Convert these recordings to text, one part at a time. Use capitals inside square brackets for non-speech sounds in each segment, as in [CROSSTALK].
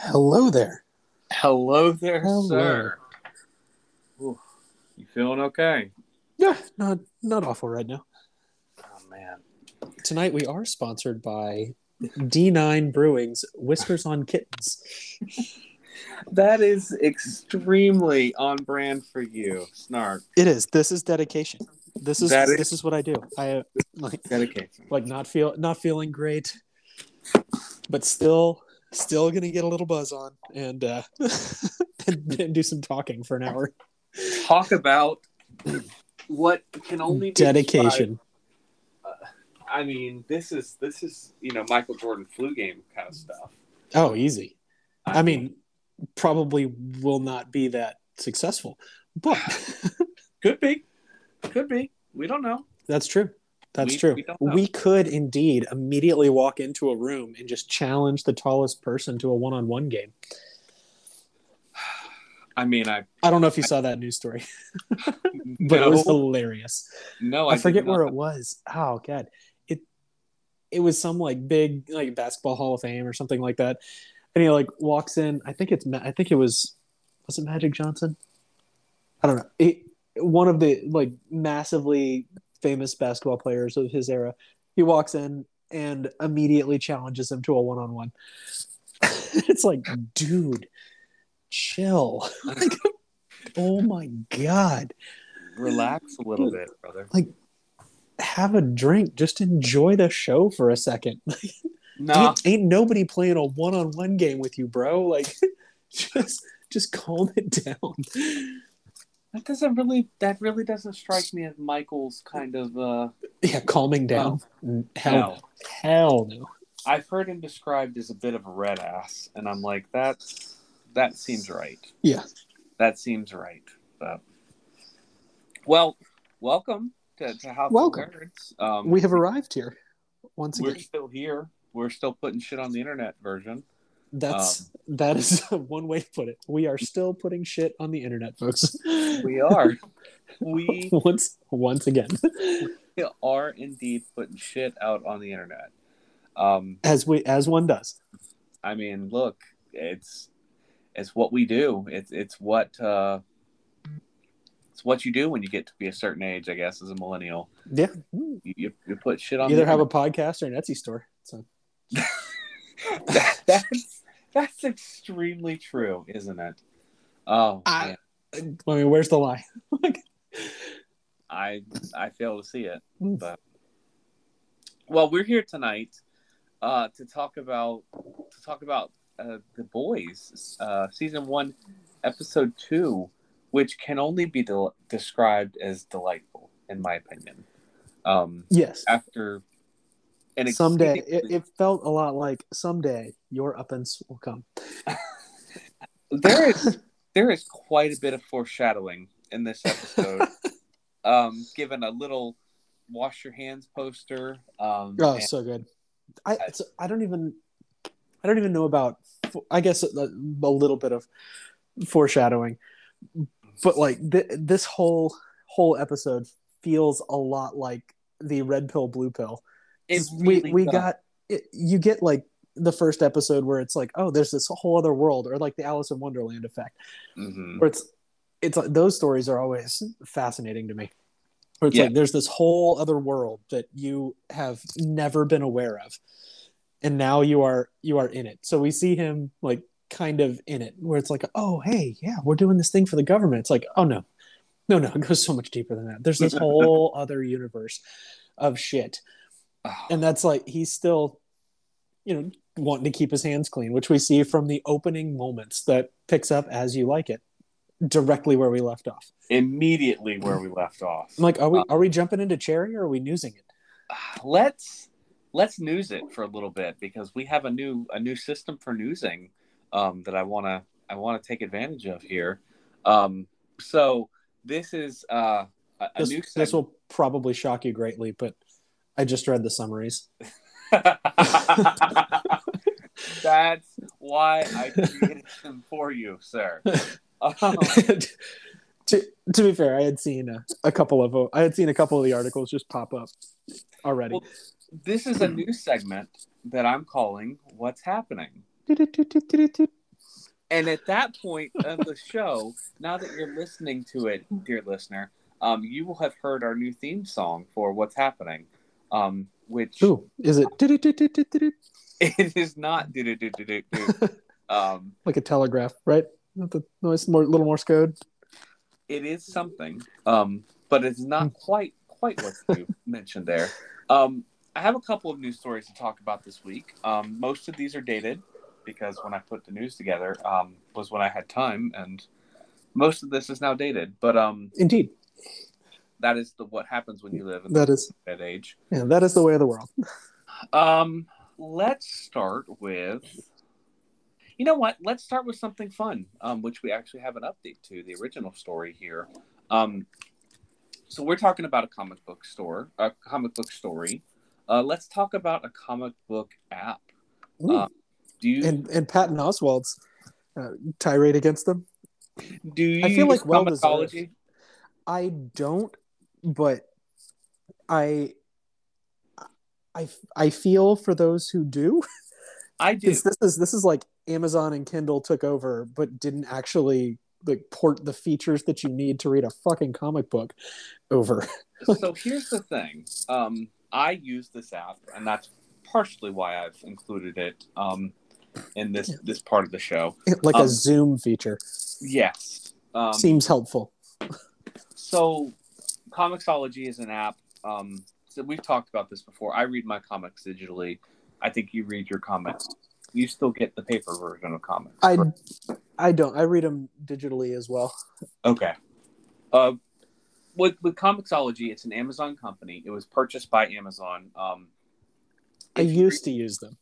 Hello there. Hello there, Hello. sir. Ooh, you feeling okay? Yeah, not not awful right now. Oh man. Tonight we are sponsored by D9 Brewing's Whispers on Kittens. [LAUGHS] That is extremely on brand for you. Snark. It is. This is dedication. This is That is- this is what I do. I uh, like Dedication. like not feel not feeling great, but still still gonna get a little buzz on and uh [LAUGHS] and, and do some talking for an hour. Talk about what can only be Dedication. described- I mean, this is this is you know Michael Jordan flu game kind of stuff. Oh, easy. I mean, probably will not be that successful, but [SIGHS] could be, could be. We don't know. that's true. That's We- true. we. We could indeed immediately walk into a room and just challenge the tallest person to a one-on-one game. I mean, I I don't know if you saw that news story, [LAUGHS] but no, it was hilarious. no, I, did forget where it was. Oh god, it it was some like big like basketball Hall of Fame or something like that. And he like walks in. I think it's I think it was was it Magic Johnson? I don't know. It, one of the like massively famous basketball players of his era. He walks in and immediately challenges him to a one on one. It's like, dude, chill. [LAUGHS] Like, oh my god. Relax a little bit, brother. Like, have a drink. Just enjoy the show for a second. [LAUGHS] No, ain't, ain't nobody playing a one-on-one game with you, bro. Like, [LAUGHS] just just calm it down. That doesn't really. That really doesn't strike me as Michael's kind of. uh Yeah, calming down. Hell, No. hell no. I've heard him described as a bit of a red ass, and I'm like, that's That seems right. Yeah. That seems right. But, well, welcome to, to House Welcome. of Nerds. Um, We have arrived here once again. we're still here. We're still putting shit on the internet version. That's that is [LAUGHS] one way to put it. We are still putting shit on the internet, folks. [LAUGHS] We are. we [LAUGHS] once once again, we are indeed putting shit out on the internet. Um, as we as one does. I mean, look, it's it's what we do. It's it's what uh, it's what you do when you get to be a certain age. I guess as a millennial, Yeah. you, you, you put shit on. Either the have a podcast or an Etsy store. So that, that's [LAUGHS] that's extremely true, isn't it? Oh, I- man. I mean, where's the lie? I I fail to see it. Mm. But well, we're here tonight uh, to talk about to talk about uh, the boys, uh, season one, episode two, which can only be del- described as delightful, in my opinion. Um, yes. after an someday it, it felt a lot like someday your uppance will come [LAUGHS] there is there is quite a bit of foreshadowing in this episode. [LAUGHS] um, given a little wash your hands poster. Um, oh and- so good i it's, i don't even i don't even know about i guess a, a little bit of foreshadowing but like th- this whole whole episode feels a lot like the red pill blue pill it we really we does. got it, you get like the first episode where it's like oh there's this whole other world or like the alice in wonderland effect. Mhm. where it's it's like those stories are always fascinating to me. Where it's Yeah. like there's this whole other world that you have never been aware of and now you are you are in it. So we see him like kind of in it where it's like oh hey yeah we're doing this thing for the government. It's like oh no. No no it goes so much deeper than that. There's this [LAUGHS] whole other universe of shit Oh, and that's like he's still you know wanting to keep his hands clean which we see from the opening moments that picks up as you like it directly where we left off immediately where we left off. i'm like are we Uh, are we jumping into cherry or are we newsing it [SIGHS] let's let's news it for a little bit because we have a new a new system for newsing um, that I want to I want to take advantage of here. Um, so this is uh, a, a this, new this will probably shock you greatly but i just read the summaries [LAUGHS] That's why I [LAUGHS] created them for you, sir. [LAUGHS] Um, to, to be fair i had seen a, a couple of i had seen a couple of the articles just pop up already Well, this is a new segment that I'm calling "What's Happening." And at that point of the show, now that you're listening to it, dear listener, um, you will have heard our new theme song for what's happening. Um, which Ooh, is it [LAUGHS] it is not do do do do do do. Um, like a telegraph, right? Not the noise, more little Morse code. it is something, um, but it's not quite quite what you [LAUGHS] mentioned there. Um, I have a couple of news stories to talk about this week. Um, most of these are dated because when I put the news together um, was when I had time, and most of this is now dated. But um, Indeed, that is the what happens when you live in that is that age. yeah, that is the way of the world. Um, let's start with. You know what? Let's start with something fun, um, which we actually have an update to the original story here. Um, so we're talking about a comic book store, a comic book story. Uh, let's talk about a comic book app. Um, do you and and Patton Oswalt's uh, tirade against them. do you I feel like well. I don't, but I, I, I feel for those who do. [LAUGHS] I do. this is this is like Amazon and Kindle took over, but didn't actually like port the features that you need to read a fucking comic book over. [LAUGHS] so here's the thing. Um, I use this app, and that's partially why I've included it um, in this this part of the show. [LAUGHS] like Um, a Zoom feature Yes. Um, seems helpful. so, Comixology is an app. Um, so we've talked about this before. I read my comics digitally. I think you read your comics. You still get the paper version of comics. I? I don't. I read them digitally as well. Okay. Uh, with with Comixology, it's an Amazon company. It was purchased by Amazon. Um, I used to use them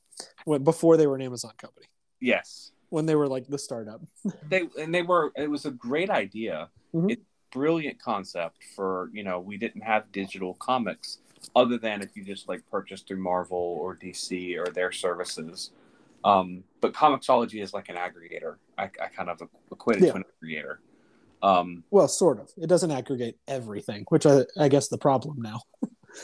when, before they were an Amazon company. Yes, When they were like the startup. they and they were. It was a great idea. Mhm. It's a brilliant concept for you know we didn't have digital comics other than if you just like purchased through Marvel or DC or their services. Um, but Comixology is like an aggregator. I, I kind of equate it Yeah. to an aggregator. Um, Well, sort of. It doesn't aggregate everything, which I, I guess the problem now.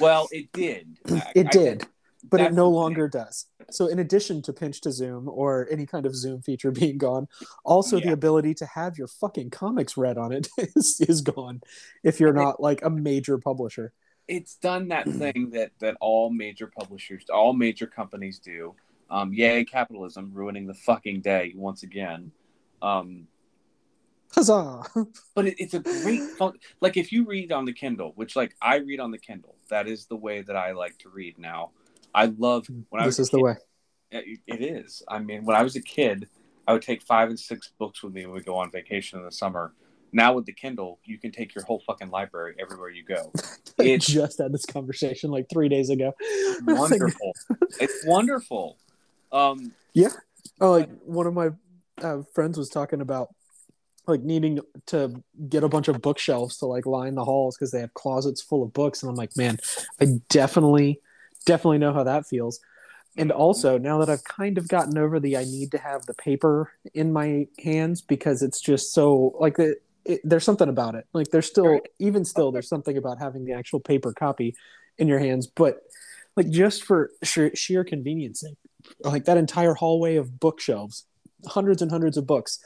well, it did. [CLEARS THROAT] It I- did, but it no longer does. So, in addition to pinch to zoom or any kind of zoom feature [LAUGHS] being gone, also the ability to have your fucking comics read on it [LAUGHS] is, is gone if you're not like a major publisher. it's done that thing that that all major publishers, all major companies do. Um, yay, capitalism ruining the fucking day once again. Um, Huzzah! but it, it's a great fun. Like if you read on the Kindle, which like I read on the Kindle, that is the way that I like to read now. I love when I this was is the way. It, it is. I mean, when I was a kid, I would take five and six books with me when we go on vacation in the summer. Now with the Kindle, you can take your whole fucking library everywhere you go. [LAUGHS] I It's just had this conversation like three days ago. [LAUGHS] wonderful. it's wonderful. Um, yeah. Oh, like one of my uh, friends was talking about like needing to get a bunch of bookshelves to like line the halls because they have closets full of books, and I'm like, man, I definitely, definitely know how that feels. And also, now that I've kind of gotten over the I need to have the paper in my hands because it's just so like it, it, there's something about it. Like there's still, even still, there's something about having the actual paper copy in your hands. But like just for sheer, sheer convenience sake, like that entire hallway of bookshelves, hundreds and hundreds of books,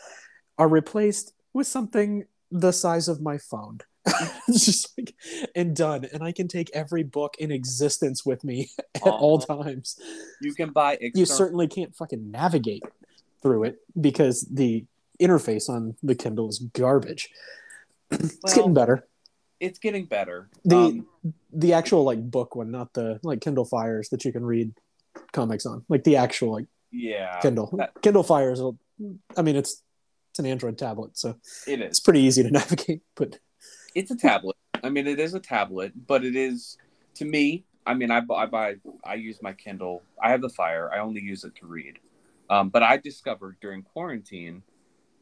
are replaced with something the size of my phone. [LAUGHS] it's just like and done, and I can take every book in existence with me [LAUGHS] at all times. you can buy You certainly can't fucking navigate through it because the interface on the Kindle is garbage. [CLEARS THROAT] it's getting better. It's getting better. The Um, the actual like book one, not the like Kindle Fires that you can read comics on. Like the actual like yeah, Kindle. that- Kindle Fires I mean it's it's an Android tablet, so it it's pretty easy to [LAUGHS] navigate, but It's a tablet. I mean, it is a tablet, but it is to me. I mean, I, I buy. I use my Kindle. I have the Fire. I only use it to read. Um, but I discovered during quarantine,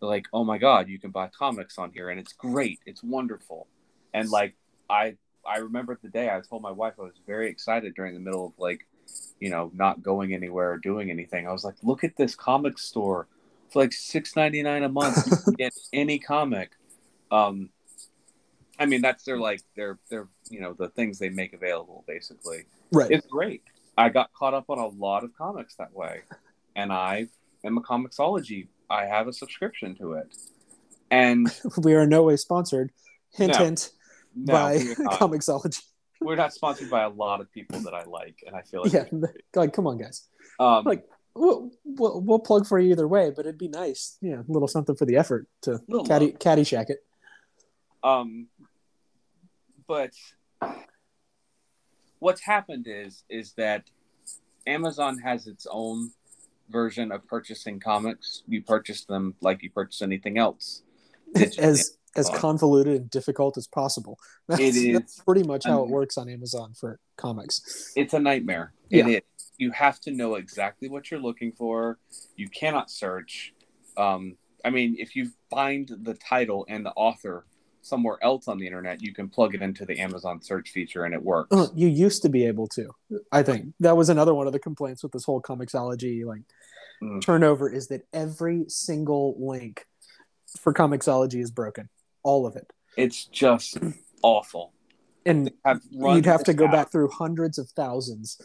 like, oh my god, you can buy comics on here, and it's great. It's wonderful. And like, I I remember the day I told my wife I was very excited during the middle of like, you know, not going anywhere or doing anything. I was like, look at this comic store for like six ninety nine a month. You can get [LAUGHS] any comic. Um, I mean, that's their like their their you know the things they make available basically. right. It's great. I got caught up on a lot of comics that way, and I am a Comixology. I have a subscription to it, and [LAUGHS] we are in no way sponsored. Hint, No. hint no, by we're [LAUGHS] not. We're not sponsored by a lot of people that I like, and I feel like Yeah, [LAUGHS] like come on, guys. um, like- We'll, we'll we'll plug for you either way, but it'd be nice, yeah, a little something for the effort to caddy love. caddyshack it. Um, but what's happened is is that Amazon has its own version of purchasing comics. You purchase them like you purchase anything else. Digitally. [LAUGHS] as as convoluted and difficult as possible. [LAUGHS] That's, It that's pretty much how it works on Amazon for comics. It's a nightmare. Yeah. It is. You have to know exactly what you're looking for. You cannot search. Um, I mean, if you find the title and the author somewhere else on the internet, you can plug it into the Amazon search feature and it works. Uh, you used to be able to. I think that was another one of the complaints with this whole Comixology like Mm. turnover is that every single link for Comixology is broken, all of it, It's just awful. and Have you'd have to go app. back through hundreds of thousands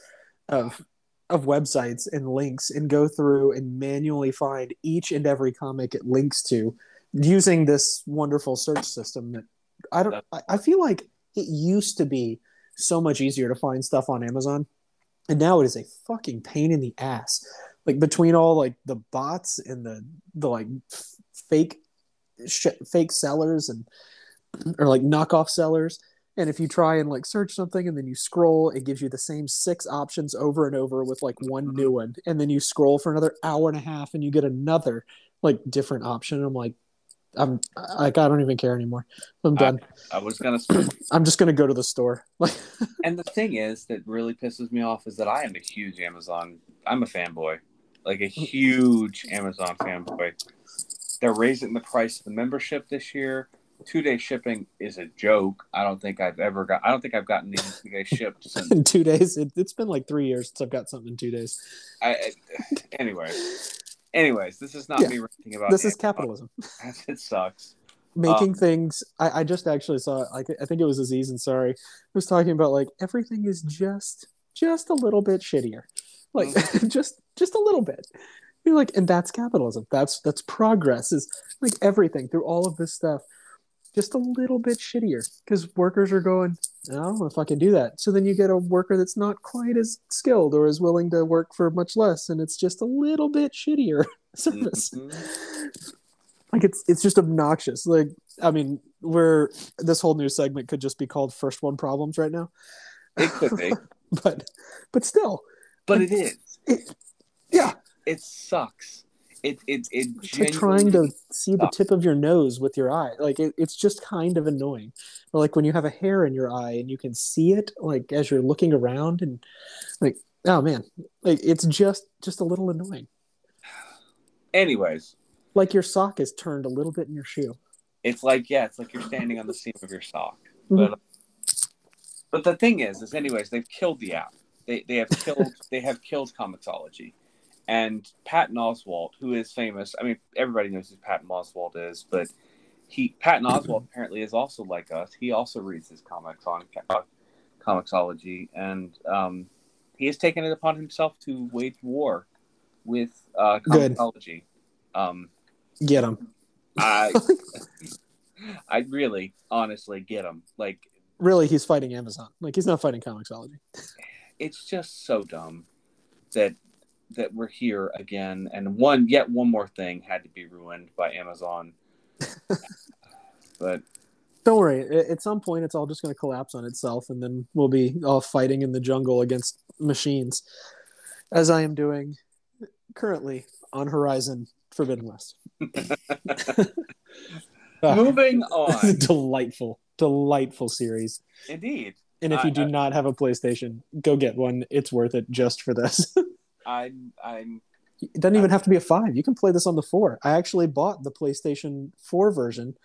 of of websites and links and go through and manually find each and every comic it links to using this wonderful search system that I don't I, I feel like it used to be so much easier to find stuff on Amazon and now it is a fucking pain in the ass. Like between all like the bots and the the like f- fake sh- fake sellers and or like knockoff sellers and if you try and like search something and then you scroll it gives you the same six options over and over with like one new one and then you scroll for another hour and a half and you get another like different option and i'm like i'm like i don't even care anymore i'm done I was gonna. [CLEARS THROAT] I'm just gonna go to the store like [LAUGHS] and the thing is that really pisses me off is that I am a huge Amazon. I'm a fanboy, like a mm. huge Amazon fanboy. They're raising the price of the membership this year. Two day shipping is a joke. I don't think I've ever got. I don't think I've gotten anything two day [LAUGHS] shipped since. in two days it, it's been like three years since i've got something in two days I, I, anyway, anyways, this is not Yeah. me ranting about. this is capitalism [LAUGHS] It sucks. making um, things I, I just actually saw like i think it was Aziz Ansari was talking about like everything is just just a little bit shittier like mm. [LAUGHS] just just a little bit you're like and that's capitalism that's that's progress is like everything through all of this stuff just a little bit shittier because workers are going i don't know if i can do that. So then you get a worker that's not quite as skilled or is willing to work for much less and it's just a little bit shittier [LAUGHS] service. Mhm. like it's it's just obnoxious. Like i mean we're this whole new segment could just be called first one problems right now. It could be, [LAUGHS] but but still. But it is. it, yeah. It sucks. It it it it's like trying to see the tip of your nose with your eye like it, it's just kind of annoying or like when you have a hair in your eye and you can see it like as you're looking around and like oh man like it's just just a little annoying Anyways, like your sock is turned a little bit in your shoe it's like yeah, it's like you're standing on the seam of your sock. Mhm. But but the thing is, is anyways, they've killed the app. They they have killed they have killed Comixology. And Patton Oswalt, who is famous, I mean, everybody knows who Patton Oswalt is, but he Patton Oswalt apparently is also like us. He also reads his comics on uh, Comixology, and um, he has taken it upon himself to wage war with uh, Good. Um, get him. I [LAUGHS] I really honestly get him. Like really he's fighting amazon like he's not fighting Comixology it's just so dumb that that we're here again and one yet one more thing had to be ruined by Amazon. [LAUGHS] but Don't worry. At some point, it's all just going to collapse on itself, and then we'll be all fighting in the jungle against machines, as I am doing currently on Horizon Forbidden West. [LAUGHS] Moving [LAUGHS] on. delightful, delightful series. Indeed. And if you do not have a PlayStation, go get one. It's worth it just for this. I'm I'm it doesn't even have to be a five. You can play this on the four. I actually bought the PlayStation 4 version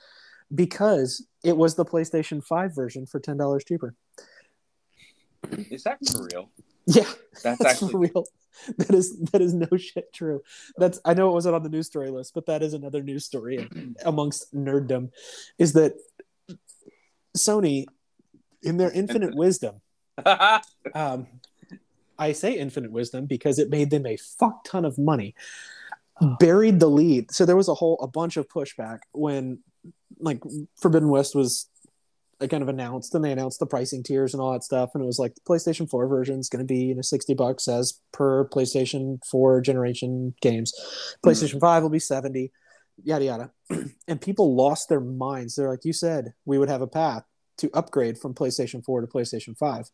because it was the PlayStation 5 version for $10 cheaper. is that for real? Yeah, That's, that's for actually real. That is that is no shit true. That's I know it wasn't on the news story list, but that is another news story [CLEARS THROAT] amongst nerddom. Is that Sony, in their infinite wisdom, [LAUGHS] um, I say infinite wisdom because it made them a fuck ton of money. buried the lead. So there was a whole a bunch of pushback when like Forbidden West was like, kind of announced and they announced the pricing tiers and all that stuff and it was like the PlayStation 4 version is going to be you know 60 bucks as per PlayStation 4 generation games. Hmm. PlayStation 5 will be 70 yada yada. [CLEARS THROAT] and people lost their minds. They're like you said, we would have a path to upgrade from PlayStation 4 to PlayStation 5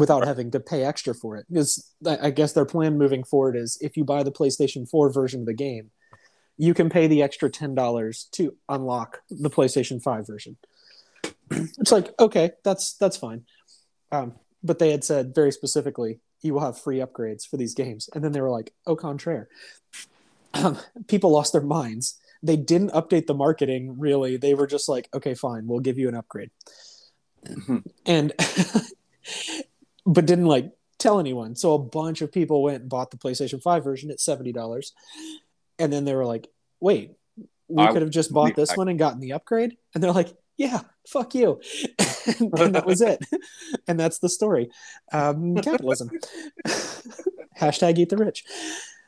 without having to pay extra for it. Because I guess their plan moving forward is if you buy the PlayStation 4 version of the game, you can pay the extra $10 to unlock the PlayStation 5 version. [CLEARS THROAT] it's like, okay, that's that's fine. Um, but they had said very specifically, you will have free upgrades for these games. And then they were like, au contraire. Um, [CLEARS THROAT] people lost their minds. They didn't update the marketing really. They were just like, okay, fine, we'll give you an upgrade. and [LAUGHS] but didn't like tell anyone. So a bunch of people went and bought the PlayStation 5 version at $70. And then they were like, wait, we I, could have just bought this I, one and gotten the upgrade. And they're like, yeah, fuck you. [LAUGHS] and, and that was it. [LAUGHS] and that's the story. Um, capitalism. [LAUGHS] Hashtag eat the rich.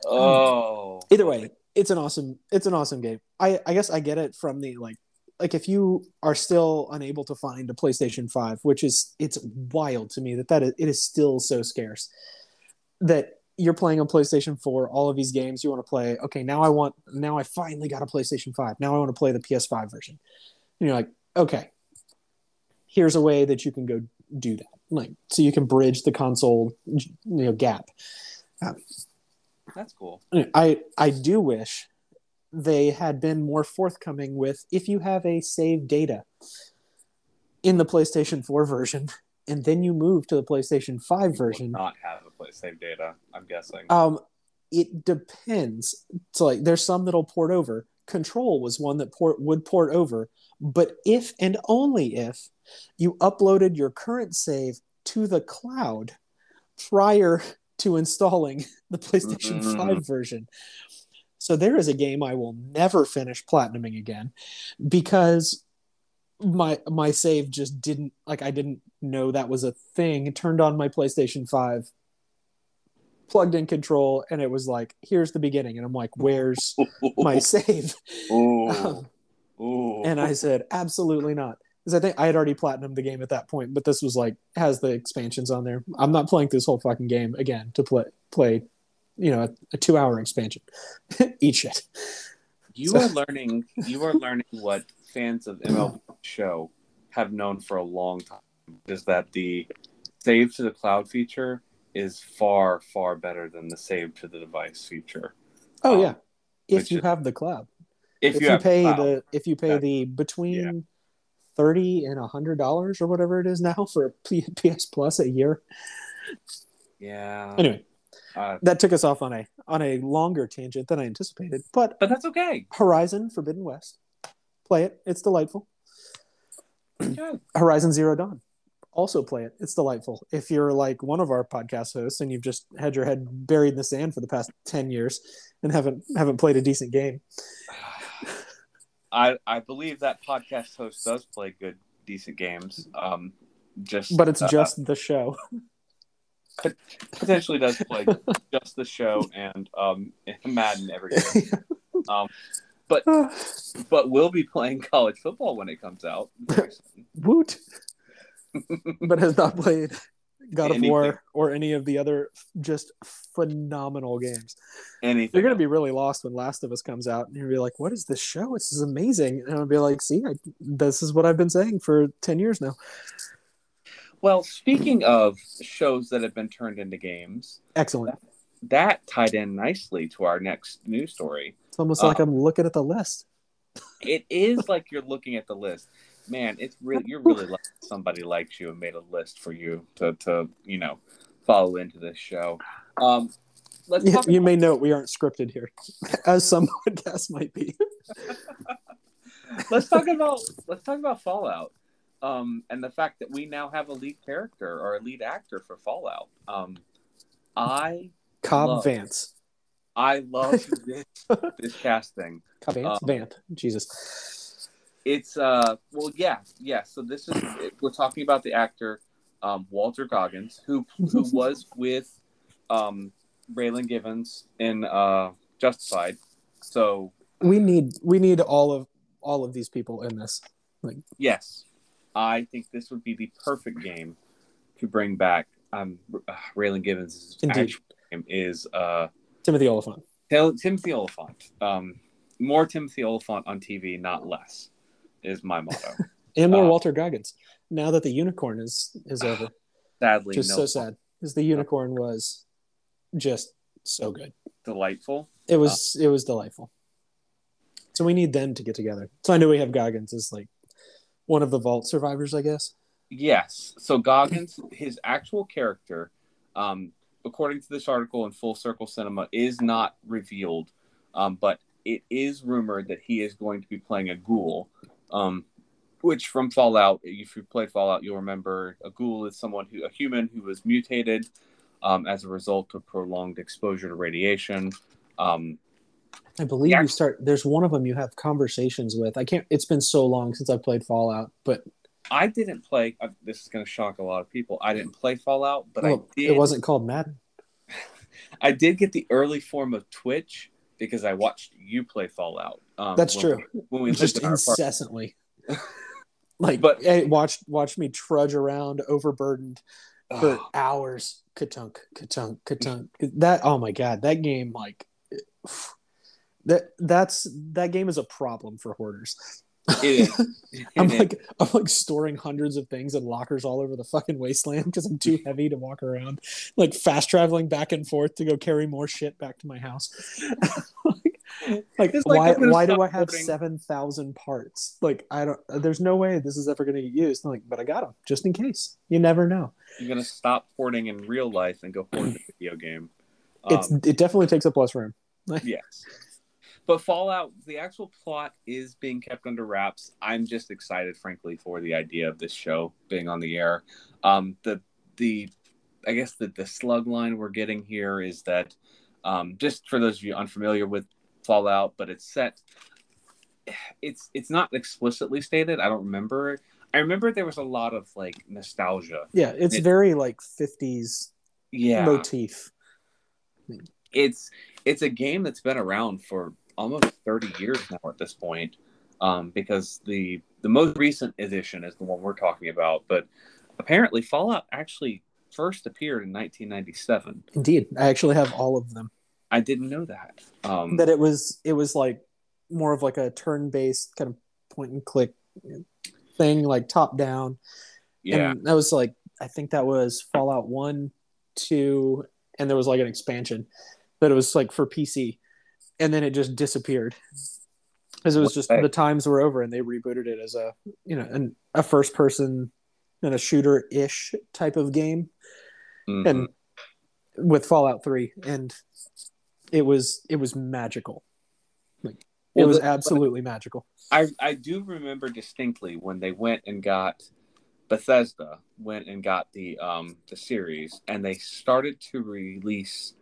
Oh. Um, either way, it's an awesome, it's an awesome game. I, I guess I get it from the like like if you are still unable to find a PlayStation 5, which is it's wild to me that that is, it is still so scarce that you're playing on PlayStation 4 all of these games you want to play. Okay, now I want now I finally got a PlayStation 5. Now I want to play the PS5 version. And you're like, "Okay. Here's a way that you can go do that." Like so you can bridge the console you know gap. Um, That's cool. I I do wish they had been more forthcoming with if you have a save data in the PlayStation 4 version and then you move to the PlayStation 5 version. not have a place save data, I'm guessing. Um, it depends. So like, there's some that'll port over. Control was one that port would port over, but if and only if you uploaded your current save to the cloud prior [LAUGHS] to installing the PlayStation mm-hmm. 5 version. So there is a game I will never finish platinuming again because my my save just didn't like I didn't know that was a thing. It turned on my PlayStation 5 plugged in control and it was like here's the beginning and I'm like where's my [LAUGHS] save? Um, and I said absolutely not because I think I had already platinumed the game at that point, but this was like has the expansions on there. I'm not playing this whole fucking game again to play play you know a, a two hour expansion. [LAUGHS] Eat shit. You so. are learning. You are learning what fans of MLB show have known for a long time. Is that the save to the cloud feature is far far better than the save to the device feature. Oh um, yeah, if you is, have the cloud. If, if you, you pay the, the if you pay that, the between yeah. thirty and a hundred dollars or whatever it is now [LAUGHS] for a PS Plus a year. Yeah. Anyway, uh, that took us off on a on a longer tangent than I anticipated, but but that's okay. Horizon Forbidden West, play it. It's delightful. [CLEARS THROAT] Horizon Zero Dawn, also play it. It's delightful. If you're like one of our podcast hosts and you've just had your head buried in the sand for the past ten years and haven't haven't played a decent game, I I believe that podcast host does play good decent games. Um, just but it's uh, just the show. [LAUGHS] potentially does play just the show and um, [LAUGHS] Madden every game. [LAUGHS] Um, but but we'll be playing college football when it comes out. [LAUGHS] Woot! but has not played God Anything. of War or any of the other just phenomenal games. Anything. You're gonna be really lost when Last of Us comes out, and you'll be like, "What is this show? This is amazing!" And I'll be like, "See, I, this is what I've been saying for ten years now." Well, speaking of shows that have been turned into games, excellent. That, that tied in nicely to our next news story. It's almost like um, I'm looking at the list. It is like you're looking at the list. Man, it's really you're [LAUGHS] really lucky somebody likes you and made a list for you to to you know follow into this show. Um, let's you, you may note we aren't scripted here, [LAUGHS] as some podcasts [LAUGHS] might be. let's talk about let's talk about Fallout um, and the fact that we now have a lead character or a lead actor for Fallout. Um, I Cobb love, Vance. I love [LAUGHS] this this casting. Cobb Vance, um, Vamp, Jesus. It's uh well yeah yeah so this is we're talking about the actor um, Walton Goggins who who [LAUGHS] was with um, Raylan Givens in uh, justified. So We need we need all of all of these people in this. like yes, I think this would be the perfect game to bring back. Um, uh, Raylan Givens' Indeed. name is uh, Timothy Olyphant. Tim- Timothy Olyphant. Um, more Timothy Olyphant on TV, not less, is my motto. [LAUGHS] And more Uh, Walter Goggins. Now that the unicorn is is [SIGHS] over. Sadly, Just no so sad. Because the unicorn was just so good. delightful. It was it was delightful. So we need them to get together. So I know we have Goggins is like one of the vault survivors, I guess. Yes. So Goggins, his actual character, um, according to this article in Full Circle Cinema, is not revealed, um, but it is rumored that he is going to be playing a ghoul. Um, which from Fallout, if you played Fallout, you'll remember a ghoul is someone who a human who was mutated um, as a result of prolonged exposure to radiation. Um, I believe Yeah. you start there's one of them you have conversations with. I can't it's been so long since I played Fallout, but I didn't play. Uh, this is going to shock a lot of people. I didn't play Fallout, but well, I did. it wasn't called Madden. [LAUGHS] I did get the early form of Twitch because I watched you play Fallout. Um, That's when true. We, when we [LAUGHS] Just in incessantly. [LAUGHS] like But- hey, watch watch me trudge around overburdened for Oh, hours. Katunk, katunk, katunk. That oh my god, that game like that that's that game is a problem for hoarders. it is. [LAUGHS] I'm is. [LAUGHS] like I'm like storing hundreds of things in lockers all over the fucking wasteland because I'm too heavy to walk around. Like fast traveling back and forth to go carry more shit back to my house. [LAUGHS] like, like, It's like why why do I have seven thousand parts? Like I don't. There's no way this is ever going to get used. I'm like, but I got them just in case. You never know. You're gonna stop hoarding in real life and go hoard the video game. Um, It's it definitely takes up less room. yes. But Fallout, the actual plot is being kept under wraps. I'm just excited, frankly, for the idea of this show being on the air. Um, the the I guess the the slug line we're getting here is that um, just for those of you unfamiliar with Fallout, but it's set. It's it's not explicitly stated. I don't remember. I remember there was a lot of like nostalgia. Yeah, it's It- very like 50s Yeah, motif. it's it's a game that's been around for almost 30 years now at this point um, because the the most recent edition is the one we're talking about but apparently fallout actually first appeared in 1997 Indeed, I actually have all of them. i didn't know that. Um, that it was it was like more of like a turn-based kind of point and click thing like top down yeah. And that was like i think that was fallout 1 2 and there was like an expansion but it was like for pc and then it just disappeared. Because it was just the times were over and they rebooted it as a you know an, a first person and a shooter ish type of game. Mhm. and with fallout 3 and it was it was magical. Like it Well, was the- absolutely magical. I, I do remember distinctly when they went and got Bethesda went and got the um the series and they started to release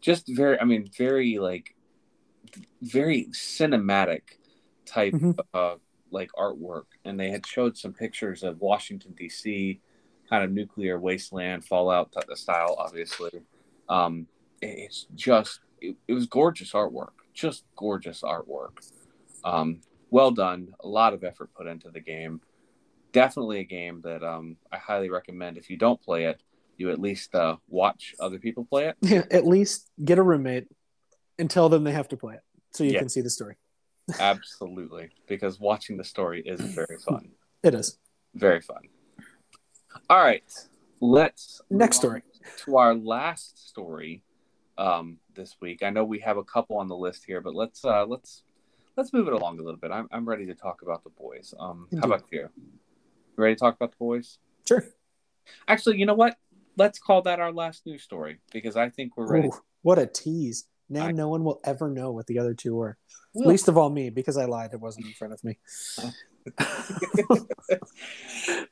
just very I mean very like very cinematic type Mhm. uh like artwork. And they had showed some pictures of Washington DC kind of nuclear wasteland fallout t- style obviously. Um it's just it, it was gorgeous artwork just gorgeous artwork. Um well done. A lot of effort put into the game. Definitely a game that um i highly recommend if you don't play it you at least uh watch other people play it. Yeah, [LAUGHS] at least get a roommate and tell them they have to play it so you Yeah. can see the story. [LAUGHS] [LAUGHS] Absolutely. Because watching the story is very fun. It is. Very fun. All right. Let's next story. to our last story um this week. I know we have a couple on the list here but let's uh let's let's move it along a little bit. I'm, I'm ready to talk about the boys. Um Indeed. how about you? You ready to talk about the boys? Sure. Actually, you know what? Let's call that our last news story because I think we're ready. Ooh, what a tease now I- no one will ever know what the other two were We'll- least of all me because i lied it wasn't in front of me [LAUGHS]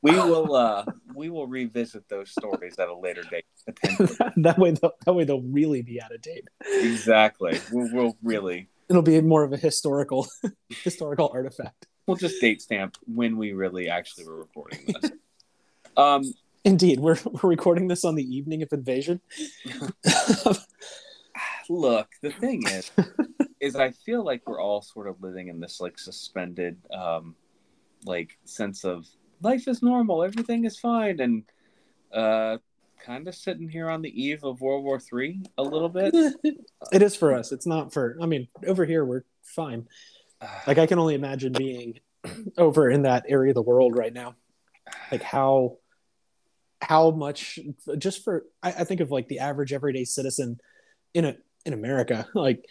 we will uh we will revisit those stories at a later date. [LAUGHS] that way they'll, that way they'll really be out of date exactly. We'll, we'll really it'll be more of a historical [LAUGHS] historical artifact we'll just date stamp when we really actually were recording this. Um, indeed we're, we're recording this on the evening of invasion look, the thing is, [LAUGHS] is I feel like we're all sort of living in this like suspended, um, like sense of life is normal, everything is fine, and uh, kind of sitting here on the eve of World War Three a little bit. [LAUGHS] it is for us. It's not for. I mean, over here we're fine. [SIGHS] Like I can only imagine being [CLEARS THROAT] over in that area of the world right now. Like how how much just for I, I think of like the average everyday citizen in a in America. [LAUGHS] Like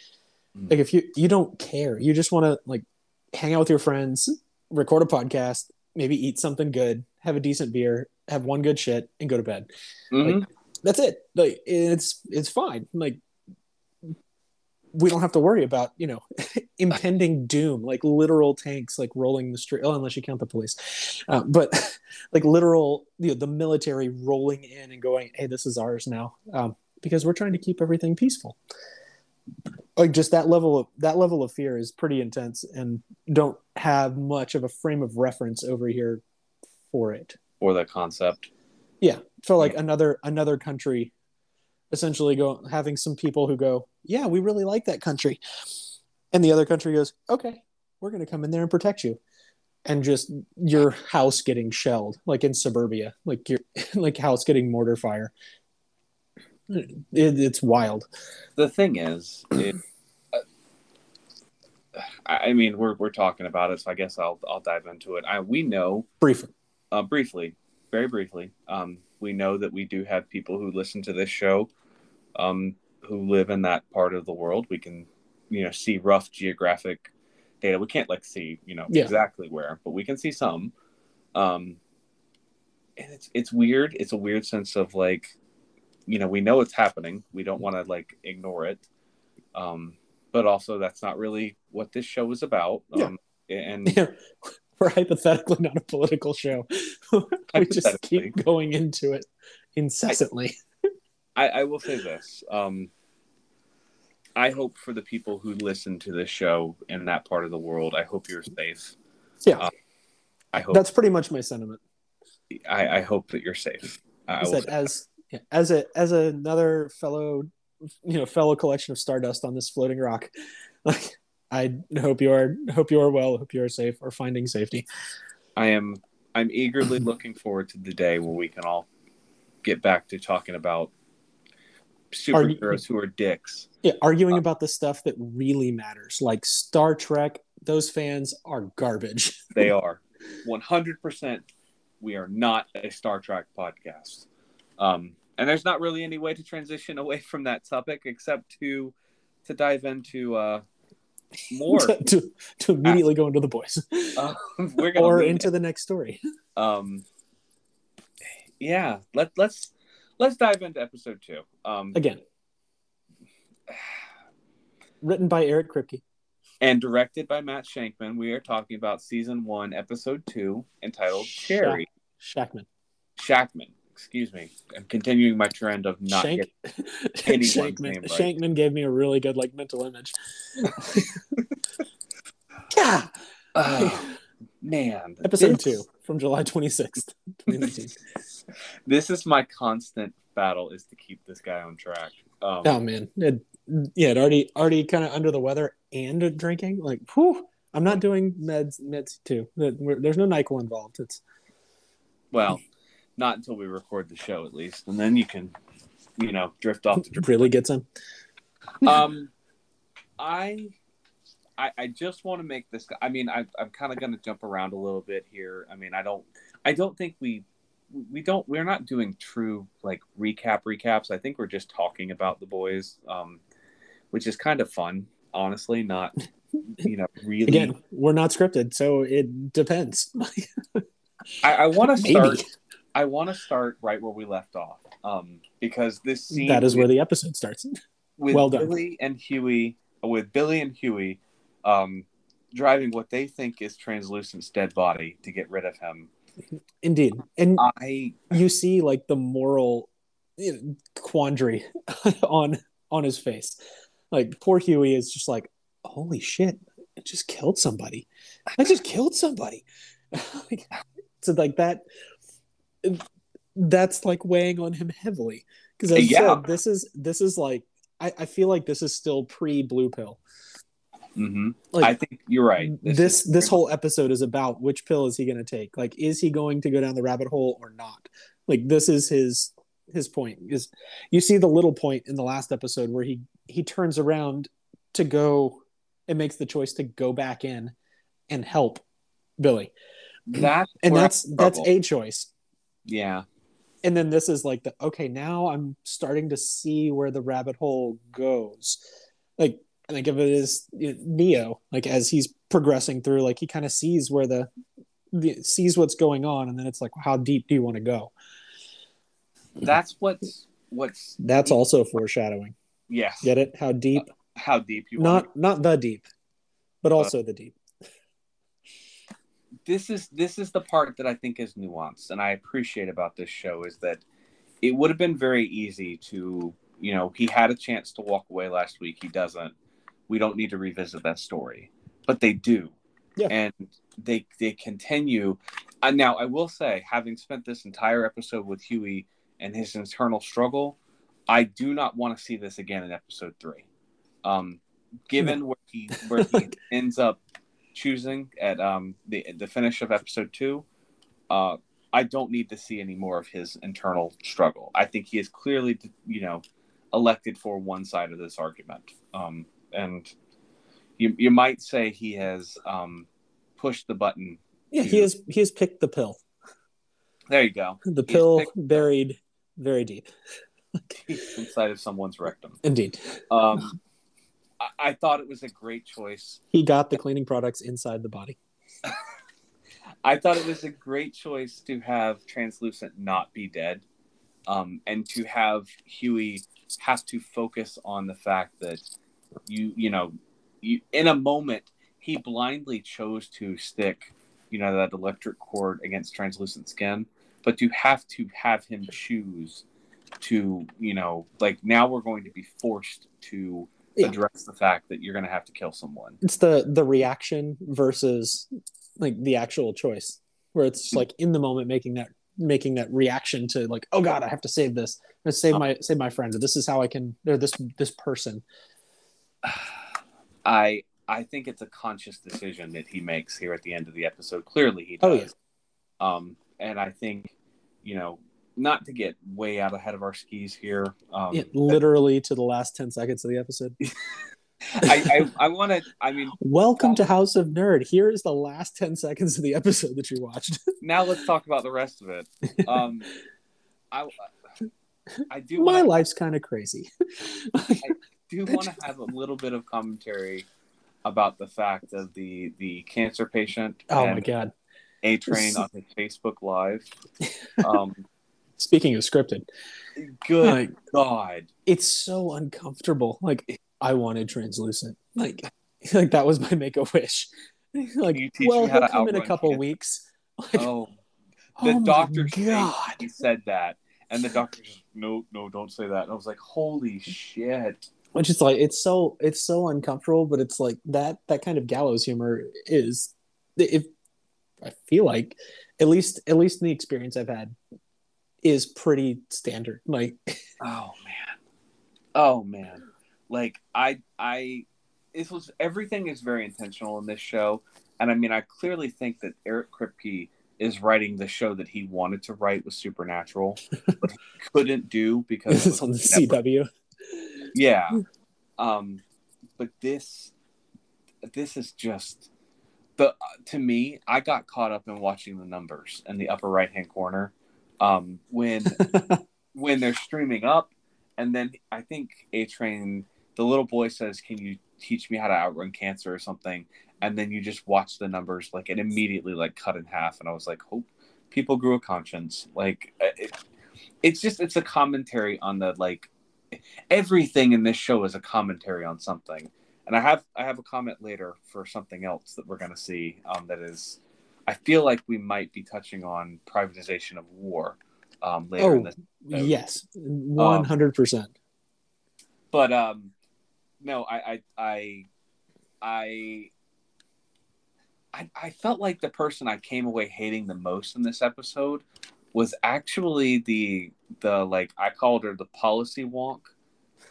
Mm. like if you you don't care, you just want to like hang out with your friends, record a podcast, maybe eat something good, have a decent beer, have one good shit, and go to bed. Mhm. That's it. Like it's it's fine. Like we don't have to worry about you know [LAUGHS] impending doom like literal tanks like rolling the street oh unless you count the police uh, but [LAUGHS] like literal you know, the military rolling in and going hey this is ours now um, because we're trying to keep everything peaceful. Like just that level of that level of fear is pretty intense and don't have much of a frame of reference over here for it. Or the concept. yeah. So like another another country essentially go having some people who go yeah we really like that country. And the other country goes okay we're going to come in there and protect you. And just your house getting shelled like in suburbia like your [LAUGHS] like house getting mortar fire it, it's wild The thing is, it, uh, I I mean, we're we're talking about it, so I guess I'll I'll dive into it. I we know briefly uh, briefly, very briefly. Um, we know that we do have people who listen to this show, um, who live in that part of the world. We can, you know, see rough geographic data. We can't like see, you know, Yeah. exactly where, but we can see some. Um, and it's it's weird. It's a weird sense of like, you know, we know it's happening. We don't want to like ignore it. Um, but also that's not really what this show is about. Yeah. Um, and [LAUGHS] we're hypothetically not a political show [LAUGHS] we just keep going into it incessantly I, I will say this. Um, I hope for the people who listen to this show in that part of the world, I hope you're safe. yeah Uh, I hope that's pretty much my sentiment I, I hope that you're safe. I I as yeah, as a as another fellow you know fellow collection of stardust on this floating rock [LAUGHS] like i hope you are hope you are well hope you are safe or finding safety I am I'm eagerly [CLEARS THROAT] looking forward to the day where we can all get back to talking about superheroes who are dicks. yeah Uh, arguing about the stuff that really matters like star trek those fans are garbage [LAUGHS] They are 100%. We are not a Star Trek podcast. Um, and there's not really any way to transition away from that topic except to to dive into uh, more. to, [LAUGHS] to, to immediately go into the boys Uh, [LAUGHS] we're or into the next story [LAUGHS] um, yeah. Let let's let's dive into episode two. Um, again written by eric kripke and directed by Matt Shankman. We are talking about season one, episode two, entitled "Cherry." Shakman Shakman. Excuse me. I'm continuing my trend of not Shank, getting [LAUGHS] Shankman, name right. Shankman gave me a really good like mental image. [LAUGHS] yeah. Oh, [SIGHS] man. Episode This- two from July twenty sixth, twenty nineteen. [LAUGHS] This is my constant battle is to keep this guy on track. Um, Oh man, it, yeah, it already already kind of under the weather and drinking. Like, whew, I'm not doing meds meds too. There's no Nyquil involved. It's Well, not until we record the show, at least, and then you can, you know, drift off. It really get some. um, I, I, I just want to make this. I mean, I, I'm kind of going to jump around a little bit here. I mean, I don't, I don't think we, we don't, we're not doing true like recap recaps. I think we're just talking about the boys, um, which is kind of fun, honestly. Not, you know, really. Again, we're not scripted, so it depends. [LAUGHS] I, I want to start. I want to start right where we left off, um, because this scene that is with, where the episode starts. [LAUGHS] with well done. Billy and Hughie, with Billy and Hughie, um, driving what they think is Translucent's dead body to get rid of him. Indeed, and I you see like the moral you know, quandary [LAUGHS] on on his face. Like poor Hughie is just like, holy shit, I just killed somebody. I just killed somebody. [LAUGHS] like, so like that, that's like weighing on him heavily because as Yeah. said, this is this is like I I, feel like this is still pre blue pill. hmm Like I think you're right. this is- this, whole episode is about which pill is he going to take? Like, is he going to go down the rabbit hole or not? Like, this is his his point. Is you see the little point in the last episode where he he turns around to go and makes the choice to go back in and help Billy, that's and that's that's a choice. Yeah. And then this is like the okay, now I'm starting to see where the rabbit hole goes. Like I think of it as you know, Neo, like as he's progressing through, like he kind of sees where the, the sees what's going on, and then it's like, how deep do you want to go? That's what's what's That's also foreshadowing. yes. Get it? How deep? Uh, how deep you want Not not the deep, but uh, also the deep. This is this is the part that I think is nuanced and I appreciate about this show is that it would have been very easy to you know he had a chance to walk away last week. He doesn't. We don't need to revisit that story. But they do. Yeah. and they they continue. And now I will say having spent this entire episode with Hughie and his internal struggle I do not want to see this again in episode 3 um given where he where he [LAUGHS] ends up choosing at um, the the finish of episode two, uh, I don't need to see any more of his internal struggle. I think he is clearly, you know, elected for one side of this argument, um, and you you might say he has um, pushed the button. Yeah, he has he has picked the pill. There you go. The He's pill buried very [LAUGHS] deep. inside of someone's rectum. Indeed, Um, I, I thought it was a great choice. he got the cleaning products inside the body. [LAUGHS] I thought it was a great choice to have Translucent not be dead, um, and to have Hughie have to focus on the fact that you, you know, you, in a moment he blindly chose to stick, you know, that electric cord against translucent skin, but to have to have him choose to, you know, like now we're going to be forced to Yeah. address the fact that you're going to have to kill someone. it's the the reaction versus like the actual choice where it's like in the moment making that making that reaction to like oh god i have to save this or save my save my friend or this is how i can or this this person [SIGHS] I I think it's a conscious decision that he makes here at the end of the episode. Clearly, he does. Oh, does. Um, and I think, you know, not to get way out ahead of our skis here. Um, Yeah, literally to the last 10 seconds of the episode [LAUGHS] I I, I want to. I mean, welcome to house of nerd here is the last 10 seconds of the episode that you watched [LAUGHS] now let's talk about the rest of it. Um, I I do my want life's kind of crazy I do [LAUGHS] want to have a little bit of commentary about the fact of the the cancer patient oh my god A Train on his Facebook Live. Um, speaking of scripted good like God. it's so uncomfortable like i wanted translucent like [LAUGHS] like that was my make a wish [LAUGHS] like you teach well me how he'll to come in a couple cancer? weeks [LAUGHS] like, Oh, oh the oh doctor god he said that, and the doctor just no, no, don't say that. And I was like, holy shit. which is like it's so it's so uncomfortable but it's like that that kind of gallows humor is if i feel like at least at least in the experience i've had is pretty standard like [LAUGHS] Oh man. Oh man. Like I, I, this was everything is very intentional in this show, and I mean, I clearly think that Eric Kripke is writing the show that he wanted to write with Supernatural, [LAUGHS] but he couldn't do because it's on the cw yeah um but this this is just the to me i got caught up in watching the numbers in the upper right hand corner um when [LAUGHS] when they're streaming up. And then i think a train the little boy says can you teach me how to outrun cancer or something? And then you just watch the numbers like it immediately like cut in half. And i was like hope people grew a conscience. Like it, it's just it's a commentary on the like everything in this show is a commentary on something. And i have i have a comment later for something else that we're going to see um, that is i feel like we might be touching on privatization of war um, later in oh this yes 100% but um no i i i i I, I felt like the person I came away hating the most in this episode was actually the the like I called her the policy wonk.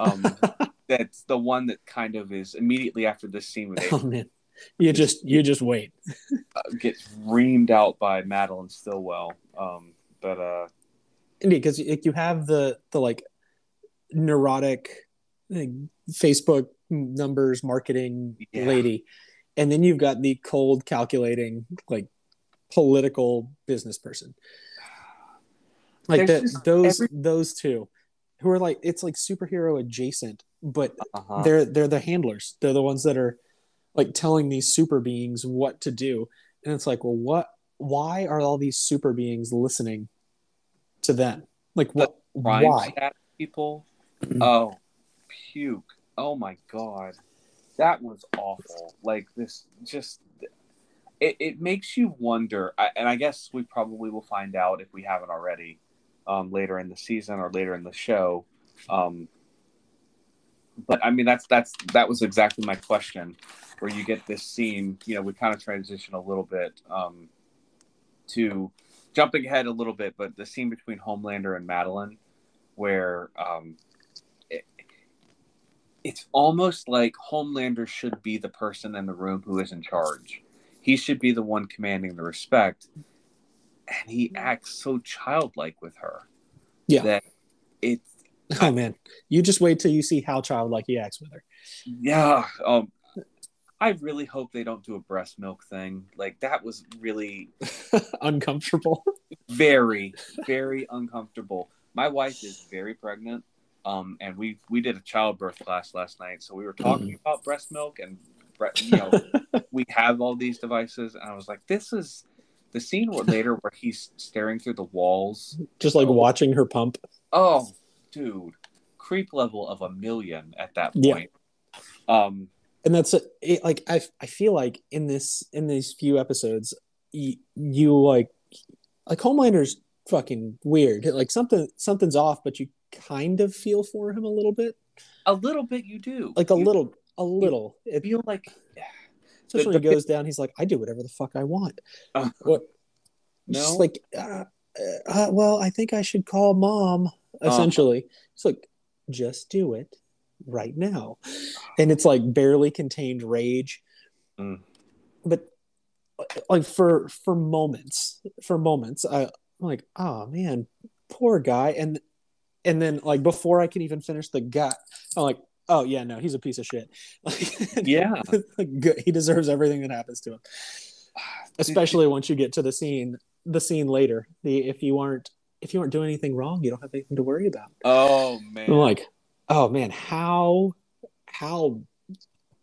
Um, [LAUGHS] that's the one that kind of is immediately after this scene with Oh man, you just you just wait. [LAUGHS] uh, gets reamed out by Madelyn Stillwell. Um, but uh, indeed, because like, you have the the like neurotic like, Facebook numbers marketing Yeah. lady, and then you've got the cold calculating like political business person. [SIGHS] Like There's that, those every- those two, who are like it's like superhero adjacent, but uh-huh. they're they're the handlers. They're the ones that are like telling these super beings what to do, and it's like, well, what? Why are all these super beings listening to them? Like, what? Why? people. oh, puke! Oh my god, that was awful. Like this, just it, it makes you wonder. And I guess we probably will find out if we haven't already, um, later in the season or later in the show. Um, but I mean, that's that's that was exactly my question. Where you get this scene, you know, we kind of transition a little bit um, to jumping ahead a little bit, but the scene between Homelander and Madelyn, where um, it, it's almost like Homelander should be the person in the room who is in charge. He should be the one commanding the respect, and he acts so childlike with her Yeah. that it's [LAUGHS] Oh man, you just wait till you see how childlike he acts with her. yeah. Um, I really hope they don't do a breast milk thing. Like that was really [LAUGHS] Uncomfortable. very very uncomfortable my wife is very pregnant um and we we did a childbirth class last night so we were talking about breast milk and bre- you know [LAUGHS] we have all these devices and i was like this is the scene later where he's staring through the walls just like Oh. watching her pump. oh dude creep level of a million at that Yeah. point. Um and that's it, like I, I feel like in this in these few episodes you, you like like homelander's fucking weird. Like something something's off but you kind of feel for him a little bit. A little bit you do. Like a You little a little. it, feel like especially the- when he goes down he's like i do whatever the fuck i want. Uh, what no? just like uh, uh, well i think i should call mom essentially it's like just do it right now and it's like barely contained rage Mm. but like for for moments for moments i I'm like oh man poor guy and and then like before i can even finish the gut i'm like oh yeah no he's a piece of shit [LAUGHS] Yeah. like, good. he deserves everything that happens to him [SIGHS] especially once you get to the scene the scene later the if you aren't if you aren't doing anything wrong you don't have anything to worry about oh man i'm like oh man how how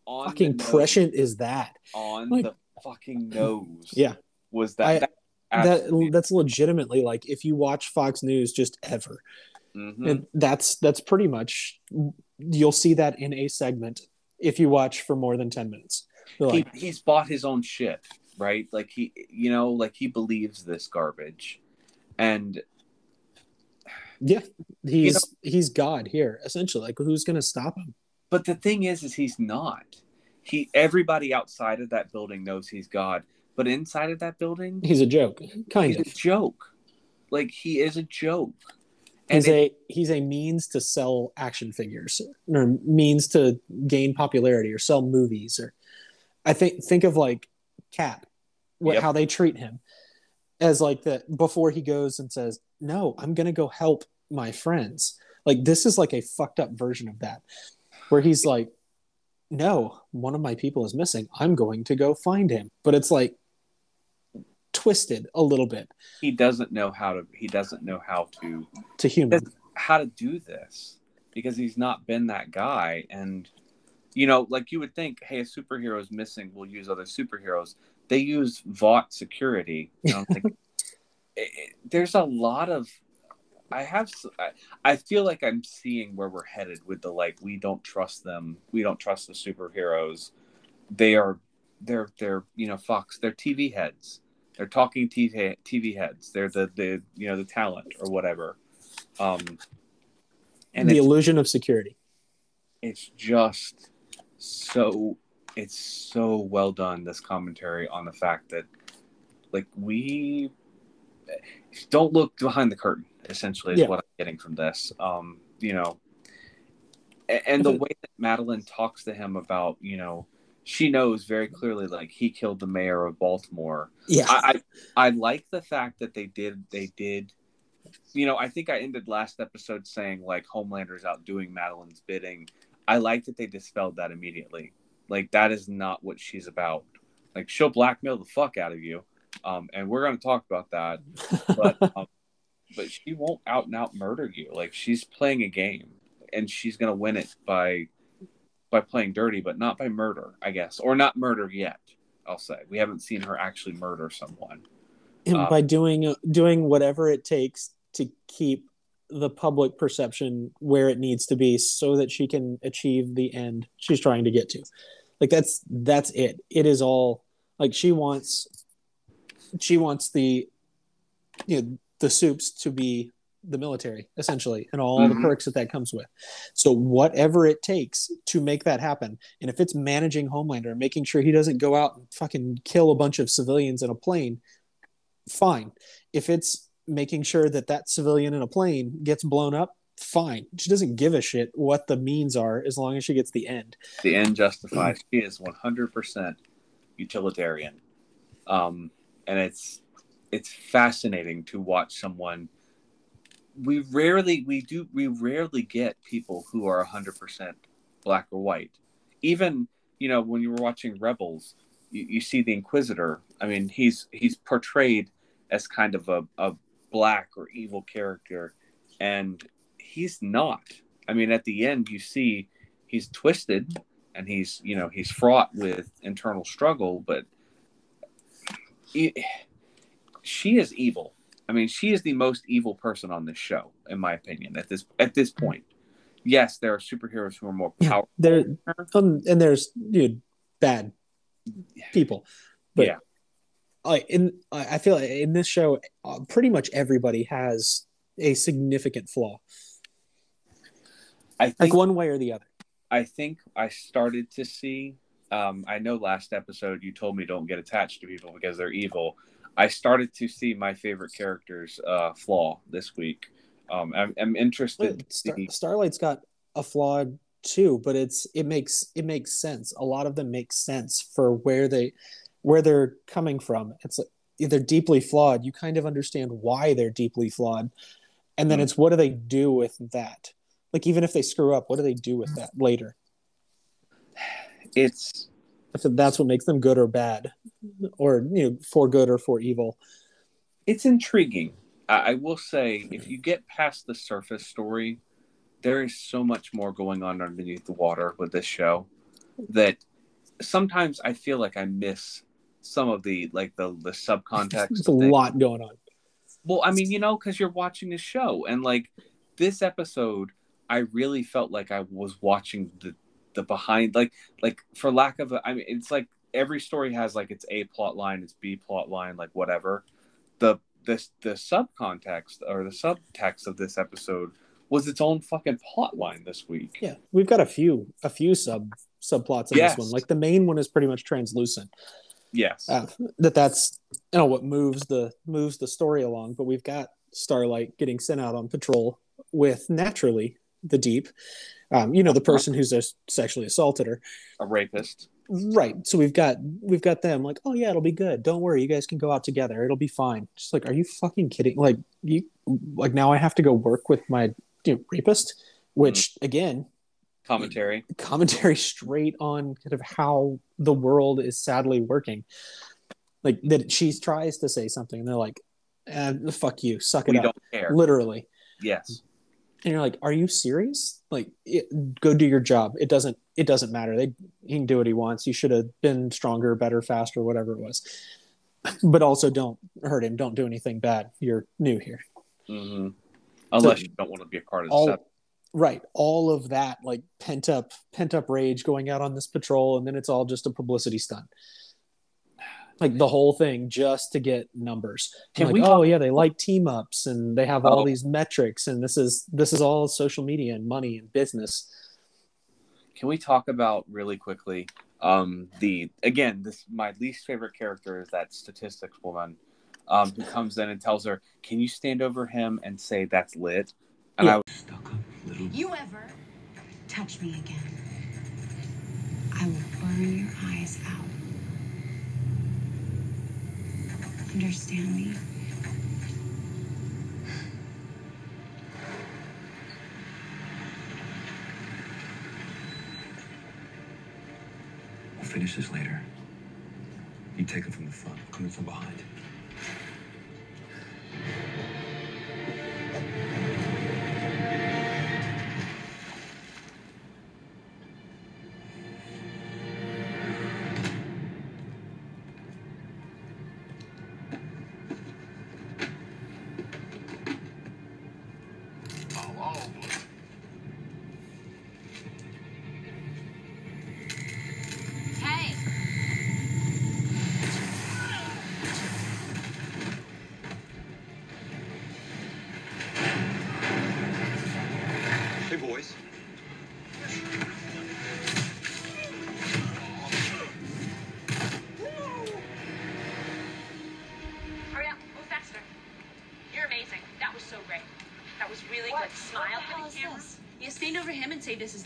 on fucking prescient is that on Like- the fucking nose. Yeah. Was that, I- that that that's legitimately like if you watch fox news just ever Mhm. and that's that's pretty much you'll see that in a segment if you watch for more than 10 minutes he, like, he's bought his own shit, right? Like he you know, like he believes this garbage. And yeah he's he's god here essentially like who's gonna stop him but the thing is is he's not. He everybody outside of that building knows he's God, but inside of that building, he's a joke kind he's of a joke. Like he is a joke. And he's it- a he's a means to sell action figures or means to gain popularity or sell movies or i think think of like cap what Yep. how they treat him as like that before he goes and says no i'm gonna go help my friends. Like this is like a fucked up version of that where he's like no one of my people is missing. I'm going to go find him. But it's like twisted a little bit. He doesn't know how to he doesn't know how to to human. how to do this because he's not been that guy. And you know like you would think hey a superhero is missing we'll use other superheroes. They use Vought security. You know like, [LAUGHS] it, there's a lot of i have I feel like i'm seeing where we're headed with the like we don't trust them we don't trust the superheroes. They are they're they're you know fox they're tv heads. They're talking TV, TV heads. They're the the you know the talent or whatever. Um and the illusion of security. It's just so it's so well done this commentary on the fact that like we don't look behind the curtain essentially is Yeah. what i'm getting from this um you know A- And the way that Madelyn talks to him about, you know, she knows very clearly like he killed the mayor of Baltimore. Yeah. I, I I like the fact that they did they did you know, I think I ended last episode saying like Homelander's out doing Madelyn's bidding. I like that they dispelled that immediately. Like that is not what she's about. Like she'll blackmail the fuck out of you. Um, and we're gonna talk about that. [LAUGHS] But um, but she won't out and out murder you. Like she's playing a game and she's gonna win it by by playing dirty, but not by murder, I guess. Or not murder yet, I'll say. We haven't seen her actually murder someone. and Uh, by doing doing whatever it takes to keep the public perception where it needs to be so that she can achieve the end she's trying to get to like that's that's it it is all like she wants she wants the you know the soups to be the military essentially and all Mhm. the perks that that comes with so whatever it takes to make that happen and if it's managing homelander making sure he doesn't go out and fucking kill a bunch of civilians in a plane fine. If it's making sure that that civilian in a plane gets blown up, fine. She doesn't give a shit what the means are as long as she gets the end. The end justifies. she is one hundred percent utilitarian, um, and it's it's fascinating to watch someone. We rarely we do we rarely get people who are hundred percent black or white. Even you know when you were watching Rebels, you, you see the Inquisitor. I mean, he's he's portrayed as kind of a, a black or evil character, and he's not. I mean, at the end, you see he's twisted and he's you know he's fraught with internal struggle, but he, she is evil. I mean, she is the most evil person on this show, in my opinion. At this at this point, yes, there are superheroes who are more Yeah, powerful. There um, and there's dude bad people, but Yeah. like in I I feel like in this show, uh, pretty much everybody has a significant flaw, I like think one way or the other. I think I started to see. Um, I know last episode you told me don't get attached to people because they're evil. I started to see my favorite characters uh, flaw this week. Um, I'm, I'm interested. Star- see- Starlight's got a flaw too, but it's it makes it makes sense. A lot of them make sense for where they where they're coming from. It's like they're deeply flawed. You kind of understand why they're deeply flawed, and then Mhm. it's what do they do with that? Like even if they screw up, what do they do with that later? It's that's what makes them good or bad, or you know, for good or for evil. it's intriguing. I, I will say, if you get past the surface story, there is so much more going on underneath the water with this show that sometimes I feel like I miss some of the like the the subcontext. There's a of things. lot going on. Well, I mean, you know, because you're watching the show, and like this episode, I really felt like I was watching the the behind, like like for lack of a, I mean, it's like every story has like its A plot line, its B plot line, like whatever. The this the subcontext or the subtext of this episode was its own fucking plot line this week. Yeah, we've got a few a few sub subplots in Yes. this one. Like the main one is pretty much translucent. Yes. uh, that that's you know what moves the moves the story along but we've got starlight getting sent out on patrol with naturally the deep um, you know the person who's sexually assaulted her a rapist. right so we've got we've got them like oh yeah it'll be good don't worry you guys can go out together it'll be fine just like are you fucking kidding like you like now i have to go work with my you know, rapist which again Commentary. commentary straight on kind of how the world is sadly working. Like that she tries to say something and they're like, eh, fuck you, suck it We up. don't care. Literally. Yes. And you're like, are you serious? Like it, go do your job. It doesn't it doesn't matter. They he can do what he wants. You should have been stronger, better, faster, whatever it was. But also don't hurt him. Don't do anything bad. You're new here. hmm Unless you don't want to be a part of the all sub. right all of that like pent up pent up rage going out on this patrol and then it's all just a publicity stunt like the whole thing just to get numbers Can like we oh yeah they like team ups and they have all Oh. these metrics and this is this is all social media and money and business Can we talk about really quickly um, the again this my least favorite character is that statistics woman um, who comes in and tells her, "Can you stand over him and say that's lit?" And Yeah. I was Stuck up little. You ever touch me again, I will burn your eyes out. Understand me? We'll finish this later. You take it from the front, I'll come in from behind.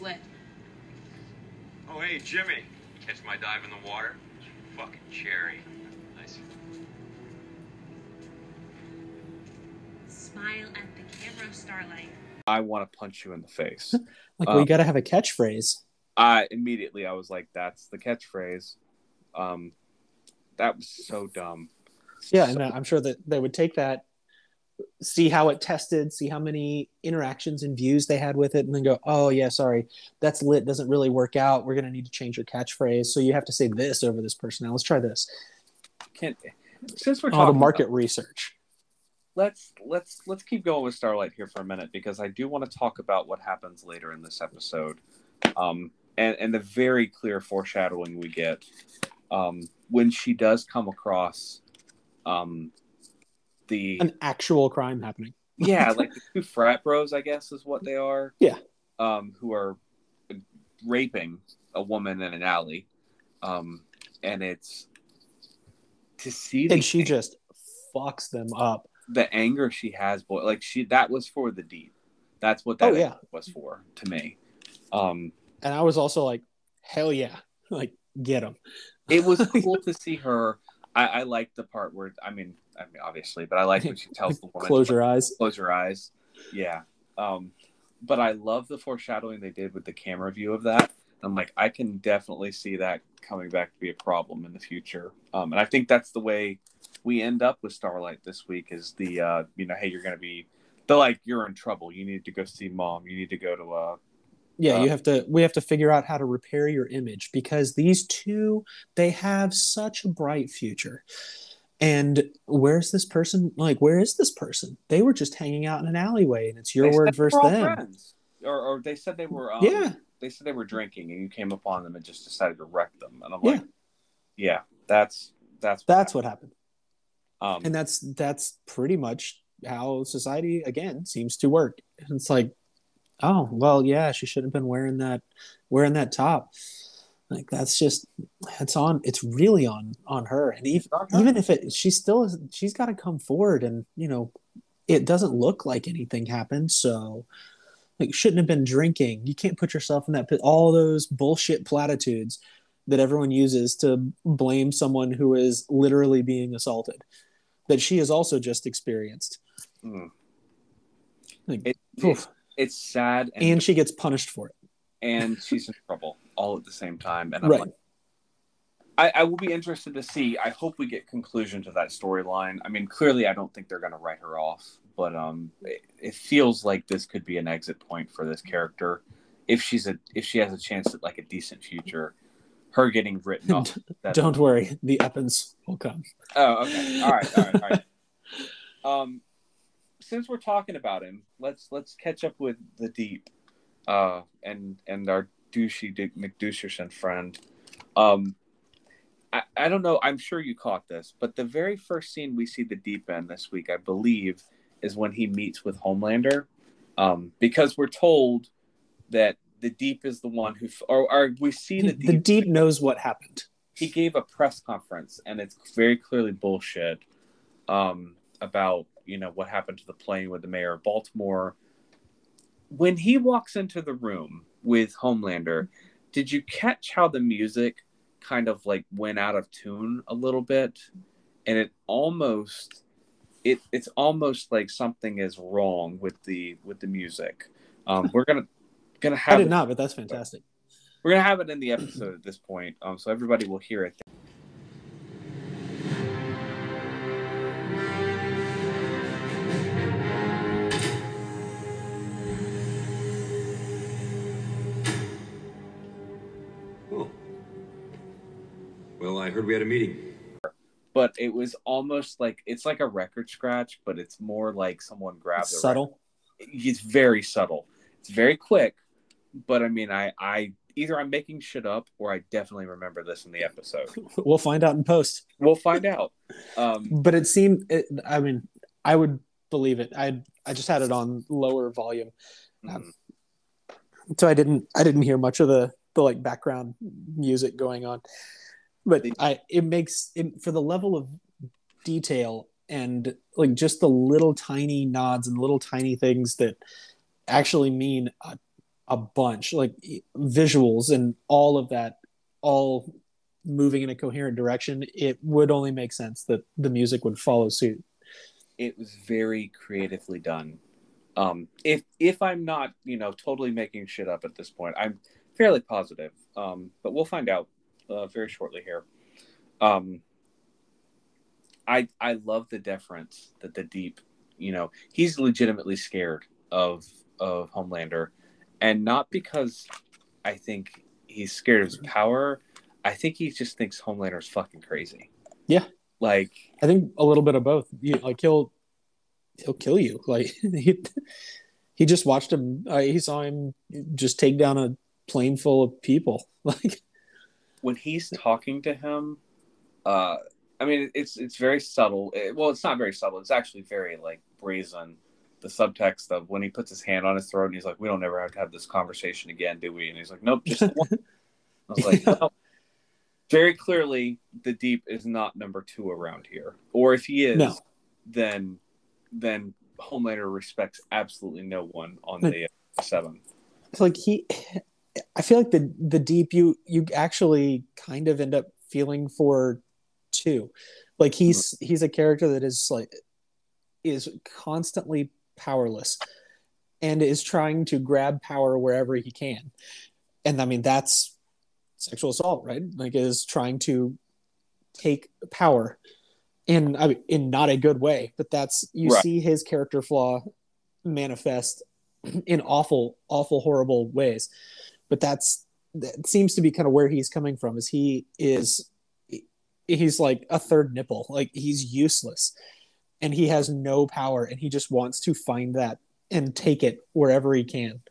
And say this is lit. Oh, hey, Jimmy. Catch my dive in the water? Fucking cherry. Nice. Smile at the camera, Starlight. I want to punch you in the face. [LAUGHS] Like Um, we got to have a catchphrase. I immediately I was like, "That's the catchphrase." Um, that was so dumb. Yeah, So- and uh, I'm sure that they would take that, see how it tested, see how many interactions and views they had with it, and then go, "Oh yeah, sorry, that's lit. Doesn't really work out. We're gonna need to change your catchphrase. So you have to say this over this person. Now let's try this. Can, since we're All talking the market research. let's let's let's keep going with Starlight here for a minute because I do want to talk about what happens later in this episode, um, and and the very clear foreshadowing we get um, when she does come across um, the An actual crime happening. yeah [LAUGHS] like the two frat bros I guess is what they are Yeah. um, who are raping a woman in an alley, um, and it's to see and she just fucks them up. the anger she has boy like she that was for the deep that's what that Oh, yeah. was for to me um And I was also like, hell yeah, like get them. it was [LAUGHS] cool to see her i i liked the part where i mean i mean obviously but i like when she tells the [LAUGHS] woman Close to, your eyes. close your eyes yeah um but i love the foreshadowing they did with the camera view of that i'm like i can definitely see that coming back to be a problem in the future um and i think that's the way we end up with starlight this week is the uh you know hey you're gonna be they're like you're in trouble you need to go see mom you need to go to uh Yeah, Uh, you have to. We have to figure out how to repair your image because these two they have such a bright future. And where's this person? Like, where is this person? They were just hanging out in an alleyway, and it's your they word versus them. friends. Or, or they said they were um, Yeah. they said they were drinking and you came upon them and just decided to wreck them and i'm Yeah. like yeah that's that's That's what happened, um and that's that's pretty much how society again seems to work. And it's like, oh well, yeah, she shouldn't have been wearing that wearing that top. Like that's just it's on. It's really on on her, and even her. even if it she still is she's got to come forward and you know it doesn't look like anything happened so like shouldn't have been drinking you can't put yourself in that pit all those bullshit platitudes that everyone uses to blame someone who is literally being assaulted that she has also just experienced mm. Like, It- oof. it's sad and, and she gets punished for it and she's in trouble all at the same time and I'm right. like, I, I will be interested to see. I hope we get conclusion to that storyline. I mean clearly i don't think they're going to write her off but um it, it feels like this could be an exit point for this character. If she's a if she has a chance at like a decent future her getting written off [LAUGHS] don't worry the Eppins will come. Oh, okay. All right, all right, all right. Um, since we're talking about him, let's let's catch up with the deep, uh, and and our douchey Dick McDoucherson friend. Um, I I don't know. I'm sure you caught this, but the very first scene we see the deep end this week, I believe, is when he meets with Homelander, um, because we're told that the deep is the one who, or, or we see the deep the deep knows what happened he gave a press conference and it's very clearly bullshit um, about you know what happened to the plane with the mayor of baltimore when he walks into the room with Homelander. Did you catch how the music kind of like went out of tune a little bit, and it almost it it's almost like something is wrong with the with the music. Um, [LAUGHS] we're gonna gonna have I did it- not, but that's fantastic. we're gonna have it in the episode at this point, um, so everybody will hear it. Heard we had a meeting. But it was almost like it's like a record scratch, but it's more like someone grabbed It's a subtle. record. It's very subtle. It's very quick, but I mean, I I either I'm making shit up or I definitely remember this in the episode. [LAUGHS] We'll find out in post. We'll find out. Um, [LAUGHS] But it seemed. It, I mean, I would believe it. I I just had it on lower volume, mhm. so I didn't I didn't hear much of the the like background music going on. But I it makes it for the level of detail and like just the little tiny nods and little tiny things that actually mean a, a bunch like visuals and all of that all moving in a coherent direction it would only make sense that the music would follow suit it was very creatively done. Um, if if I'm not, you know, totally making shit up at this point, I'm fairly positive. Um, but we'll find out uh, very shortly here. Um, I I love the deference that the deep, you know, he's legitimately scared of of Homelander, and not because I think he's scared of his power. I think he just thinks Homelander's fucking crazy. Yeah. Like i think a little bit of both you, like he'll he'll kill you [LAUGHS] like he, he just watched him uh, he saw him just take down a plane full of people [LAUGHS] like when he's talking to him, uh, I mean, it's it's very subtle. It- well, it's not very subtle. It's actually very like brazen. The subtext of when he puts his hand on his throat and he's like, "We don't ever have to have this conversation again, do we?" And he's like, "Nope, just one." I was like. [LAUGHS] "Well, very clearly, the deep is not number two around here. Or if he is, No. then then Homelander respects absolutely no one on the seven. it's like he i feel like the the deep you you actually kind of end up feeling for too like he's mm-hmm. he's a character that is like is constantly powerless and is trying to grab power wherever he can. And i mean that's sexual assault right? Like is trying to take power in I mean, in not a good way. But that's you Right. see his character flaw manifest [CLEARS THROAT] in awful awful horrible ways but that's that seems to be kind of where he's coming from is he is he's like a third nipple like he's useless and he has no power and he just wants to find that and take it wherever he can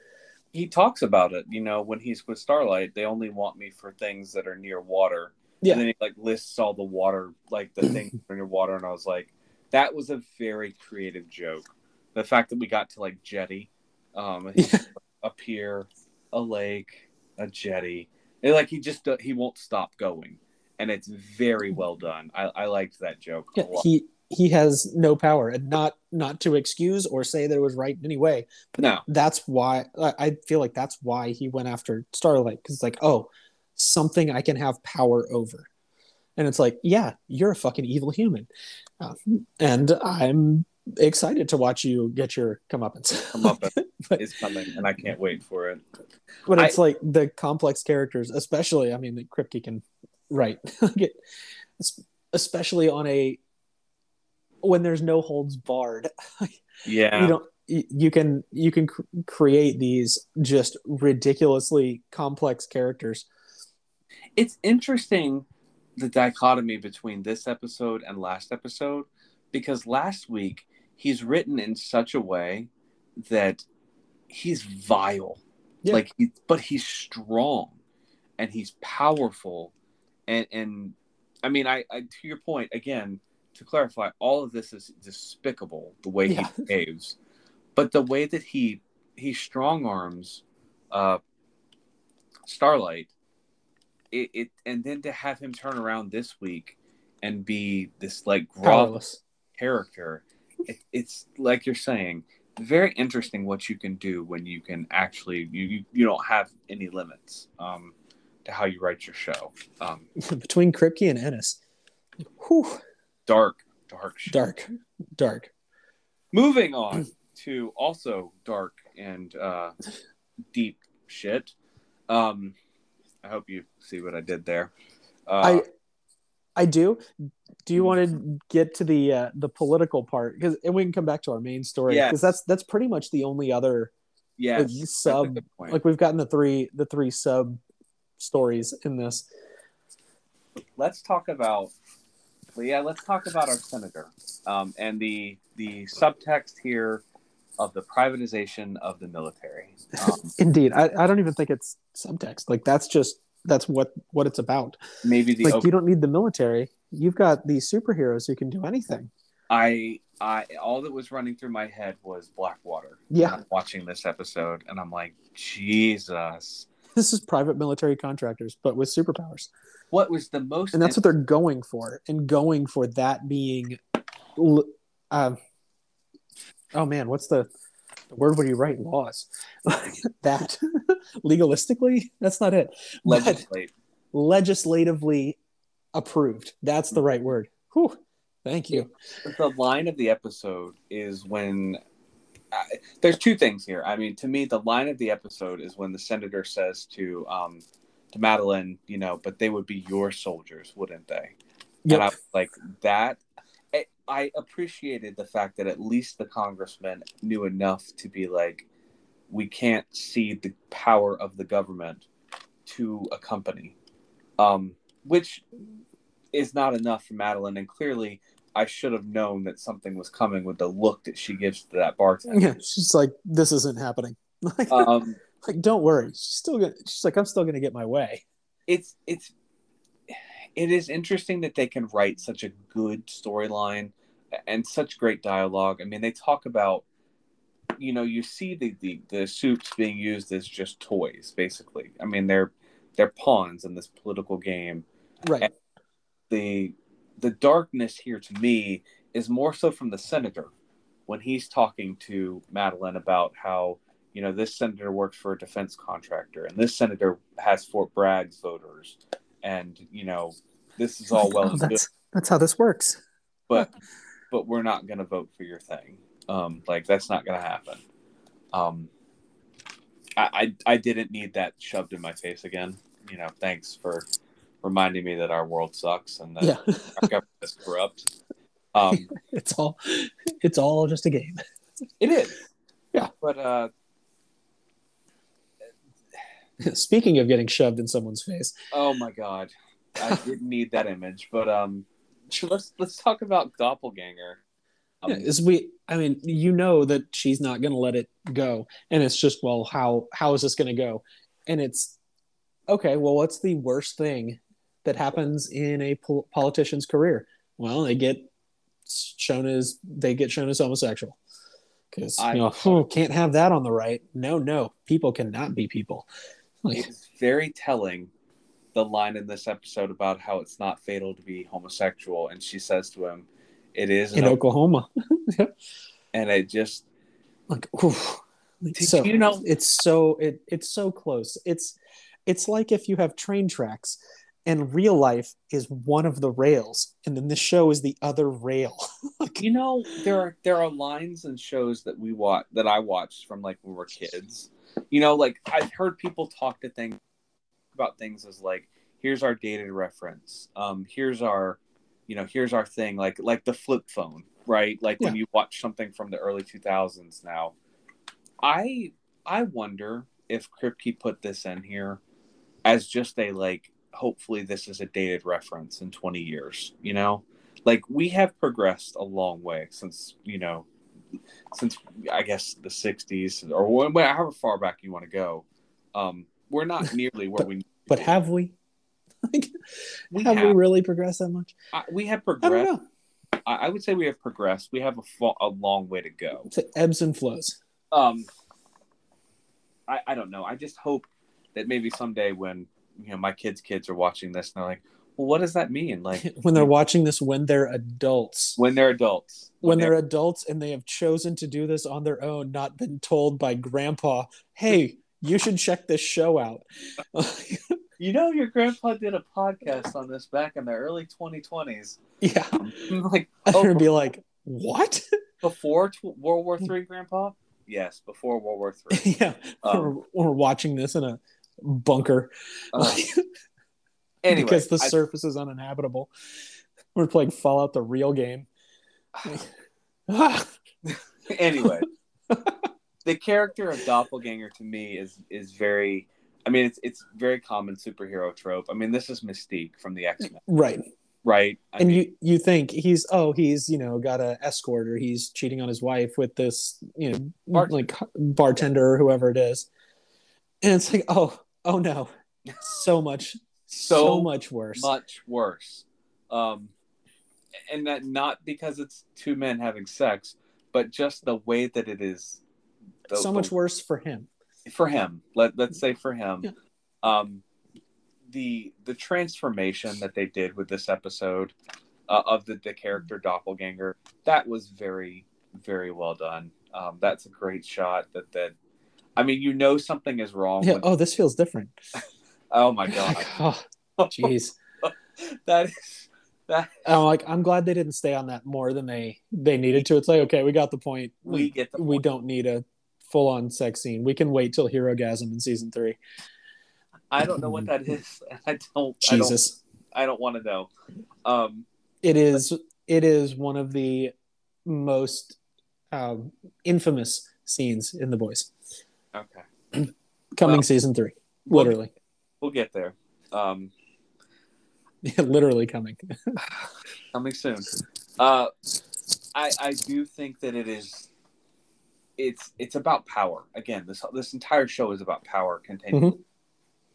he talks about it. You know, when he's with Starlight, they only want me for things that are near water. Yeah. And then he like lists all the water, like the things that are near water, and I was like, that was a very creative joke. The fact that we got to like jetty, um, [LAUGHS] a pier, a lake, a jetty, and like he just he won't stop going, and it's very well done. I, I liked that joke. a Yeah, lot. he he has no power and not not to excuse or say that it was right in any way But no, that's why I I feel like that's why he went after Starlight because it's like, oh, something I can have power over, and it's like, yeah, you're a fucking evil human, uh, and I'm excited to watch you get your comeuppance. come up [LAUGHS] But- is coming, and I can't wait for it. but it's like the complex characters, especially. I mean, that Kripke can write, [LAUGHS] Like especially on a when there's no holds barred. [LAUGHS] Yeah, you don't you you can you can cr- create these just ridiculously complex characters it's interesting the dichotomy between this episode and last episode because last week he's written in such a way that he's vile Yeah. like he, but he's strong and he's powerful and and i mean I, I to your point again to clarify all of this is despicable the way Yeah. he [LAUGHS] behaves but the way that he he strong arms uh starlight it, it and then to have him turn around this week and be this like powerless character it, it's like you're saying very interesting what you can do when you can actually you you, you don't have any limits um, to how you write your show. Um, [LAUGHS] Between Kripke and Ennis. Whew, dark, dark, shit. dark, dark. Moving on [CLEARS THROAT] to also dark and uh, deep shit. Um, I hope you see what I did there. Uh, I do. Do you want to get to the uh, the political part? Because and we can come back to our main story Yes. because that's that's pretty much the only other yeah like, sub like we've gotten the three the three sub stories in this. let's talk about well, yeah let's talk about our senator um, and the the subtext here of the privatization of the military um, [LAUGHS] Indeed, I, I don't even think it's subtext. Like that's just that's what what it's about. maybe the like op- you don't need the military. You've got these superheroes who can do anything. i i all that was running through my head was blackwater Yeah. I'm watching this episode and i'm like jesus This is private military contractors, but with superpowers. what was the most and that's what they're going for and going for that being um oh man what's the, where you write laws [LAUGHS] that legalistically that's not it legislate legislatively approved that's the right word Whew. thank you the line of the episode is when I, there's two things here. I mean, to me, the line of the episode is when the senator says to um to Madelyn, you know, but they would be your soldiers, wouldn't they? Yep. And I was like that. I, I appreciated the fact that at least the congressman knew enough to be like, we can't cede the power of the government to a company, um, which is not enough for Madelyn. And clearly, I should have known that something was coming with the look that she gives to that bartender. yeah she's like this isn't happening [LAUGHS] like, Um, like don't worry she's still gonna she's like i'm still gonna get my way it's it's it is interesting that they can write such a good storyline and such great dialogue. I mean, they talk about you know you see the, the the suits being used as just toys basically. I mean they're they're pawns in this political game. Right. The the darkness here to me is more so from the senator when he's talking to Madelyn about how you know this senator works for a defense contractor and this senator has Fort Bragg's voters and you know this is all well Oh, and good. that's that's how this works. But but we're not going to vote for your thing. Um like that's not going to happen. Um I, I i didn't need that shoved in my face again. You know thanks for reminding me that our world sucks and that yeah. our government is corrupt. [LAUGHS] Um it's all it's all just a game. It is. Yeah. but uh [LAUGHS] Speaking of getting shoved in someone's face, oh my god i didn't need that image but um let's let's talk about doppelganger um, is we I mean, you know that she's not going to let it go, and it's just well, how how is this going to go? And it's okay. Well, what's the worst thing that happens in a pol- politician's career? Well, they get shown as they get shown as homosexual because you know oh, [LAUGHS] can't have that on the right. No, no, people cannot be people. It's very telling the line in this episode about how it's not fatal to be homosexual and she says to him it is in an Oklahoma, [LAUGHS] and it just like oof. So you know- it's so it it's so close it's it's like if you have train tracks and real life is one of the rails and then the show is the other rail [LAUGHS] like, you know there are there are lines and shows that we watch that I watched from like when we were kids. You know, like I've heard people talk to things about things as like here's our dated reference. Um here's our you know, here's our thing like like the flip phone, right? Like when you watch something from the early 2000s now. I I wonder if Kripke put this in here as just a like hopefully this is a dated reference in 20 years, you know? Like we have progressed a long way since, you know, since I guess the 60s or however far back you want to go. Um we're not [LAUGHS] nearly where we but have we [LAUGHS] like we have, have, we really progressed that much I, we have i don't progressed. know I, I would say we have progressed. We have a, fa- a long way to go. To ebbs and flows um I, I don't know i just hope that maybe someday when you know my kids kids are watching this and they're like what does that mean? Like [LAUGHS] when they're watching this when they're adults. when they're adults. When they're adults and they have chosen to do this on their own, not been told by grandpa, hey, you should check this show out. [LAUGHS] You know, your grandpa did a podcast on this back in the early 2020s. yeah. I'm [LAUGHS] like, oh, gonna be like, what? before tw- World War Three, Grandpa? Yes, before World War Three. yeah. Um, we're, we're watching this in a bunker Uh, anyway, because the I- surface is uninhabitable. We're playing Fallout the real game. [SIGHS] Anyway, the character of doppelganger to me is is very. I mean, it's it's very common superhero trope. I mean, this is Mystique from the X Men, right. right? I and mean, you you think he's oh he's you know got a escort or he's cheating on his wife with this you know like bartender or whoever it is and it's like oh oh no so much so, So much worse much worse. Um, and that not because it's two men having sex, but just the way that it is. the- so the- much worse for him for him. Let let's say for him. Yeah. Um, the the transformation that they did with this episode uh, of the the character doppelganger that was very very well done. Um, that's a great shot. That that. I mean, you know something is wrong. yeah oh this feels different [LAUGHS] oh my god, [LAUGHS] oh jeez. [LAUGHS] That is that i'm like i'm glad they didn't stay on that more than they they needed to. It's like okay we got the point. We get the we point. don't need a full-on sex scene. We can wait till Herogasm in season three. I don't know what that is. [LAUGHS] I don't. I don't, jesus. I don't want to know. Um, it is it is one of the most um, infamous scenes in the boys. Okay, [CLEARS THROAT] coming Well, season three literally we'll get there. Um, [LAUGHS] literally coming [SIGHS] coming soon. Uh, I I do think that it is. It's it's about power again. This this entire show is about power continuing,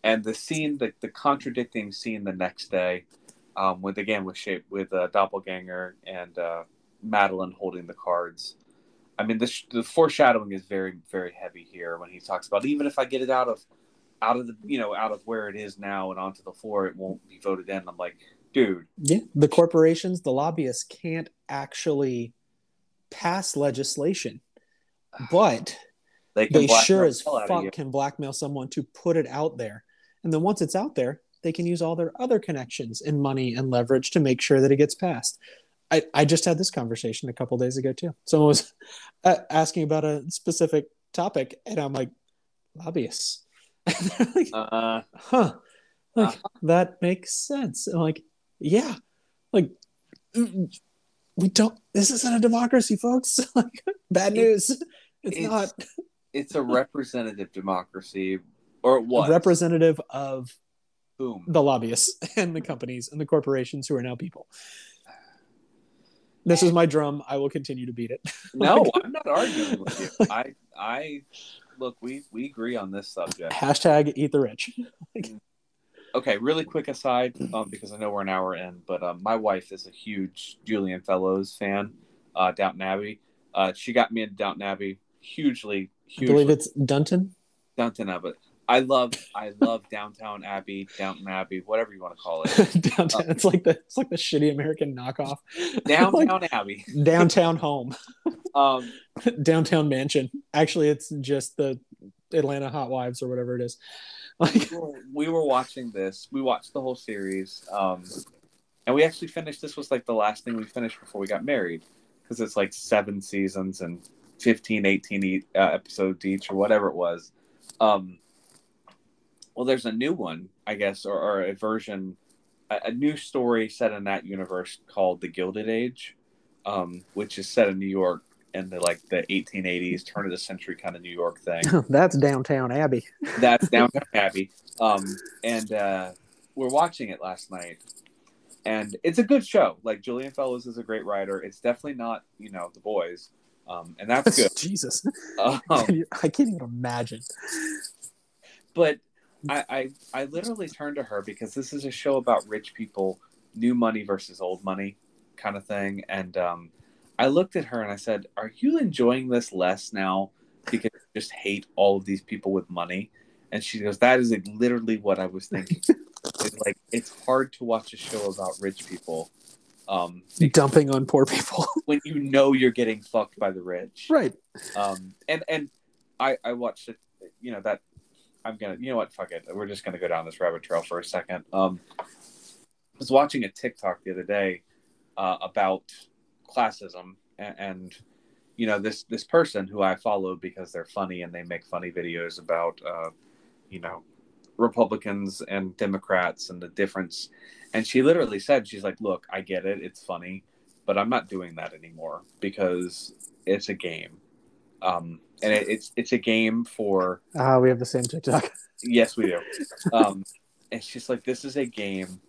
and the scene, the the contradicting scene the next day, um, with again with shape with uh, doppelganger and uh, Madelyn holding the cards. I mean, the sh- the foreshadowing is very very heavy here when he talks about even if I get it out of out of the you know out of where it is now and onto the floor, it won't be voted in. I'm like, dude, yeah the corporations the lobbyists can't actually pass legislation but they can they sure as hell out of fuck can blackmail someone to put it out there. And then once it's out there they can use all their other connections and money and leverage to make sure that it gets passed. I, I just had this conversation a couple days ago too. Someone was [LAUGHS] uh, asking about a specific topic and i'm like lobbyists [LAUGHS] like, Uh, huh like Uh-huh. that makes sense. Like yeah like mm, we don't this isn't a democracy folks. [LAUGHS] Like bad news. [LAUGHS] It's, it's not. it's a representative democracy, or was. representative of Whom? the lobbyists and the companies and the corporations who are now people. This is my drum. I will continue to beat it. No, I'm not arguing with you. I, I, look, we we agree on this subject. hashtag eat the rich [LAUGHS] Okay, really quick aside, um, because I know we're an hour in, but um, my wife is a huge Julian Fellowes fan. Uh, Downton Abbey. Uh, she got me into Downton Abbey. Hugely, i believe it's dunton Downton Abbey. I love, I love Downtown Abbey, Downton Abbey, whatever you want to call it. [LAUGHS] downtown it's like the it's like the shitty american knockoff [LAUGHS] Downtown Like, Abbey. [LAUGHS] downtown home Um, downtown mansion. Actually, it's just the Atlanta Hot Wives or whatever it is. Like, we were- we were watching this. We watched the whole series, um, and we actually finished. This was like the last thing we finished before we got married, because it's like seven seasons and 15, 18 e- uh, episodes each, or whatever it was. Um, well, there's a new one, I guess, or, or a version, a, a new story set in that universe called The Gilded Age, um, which is set in New York in the like the 1880s, turn of the century kind of New York thing [LAUGHS] that's downtown Abbey. [LAUGHS] that's Downtown Abbey. Um, and uh, we're watching it last night, and it's a good show. Like Julian Fellowes is a great writer. It's definitely not you know the boys, um, and that's [LAUGHS] good. Jesus, Um, I can't even imagine. but I, I I literally turned to her because this is a show about rich people, new money versus old money, kind of thing. And um, I looked at her and I said, "Are you enjoying this less now because you just hate all of these people with money?" And she goes, "That is literally what I was thinking. [LAUGHS] is like it's hard to watch a show about rich people um, dumping on poor people. [LAUGHS] when you know you're getting fucked by the rich. right. Um, and and I I watched it. You know that I'm gonna. You know what? Fuck it. We're just gonna go down this rabbit trail for a second. Um, I was watching a TikTok the other day uh, about classism and, and you know this this person who I follow because they're funny and they make funny videos about uh, you know Republicans and Democrats and the difference. And she literally said, she's like, look, I get it, it's funny, but I'm not doing that anymore because it's a game. Um, and it, it's it's a game for Ah, we have the same TikTok. [LAUGHS] yes, we do. Um, it's just like this is a game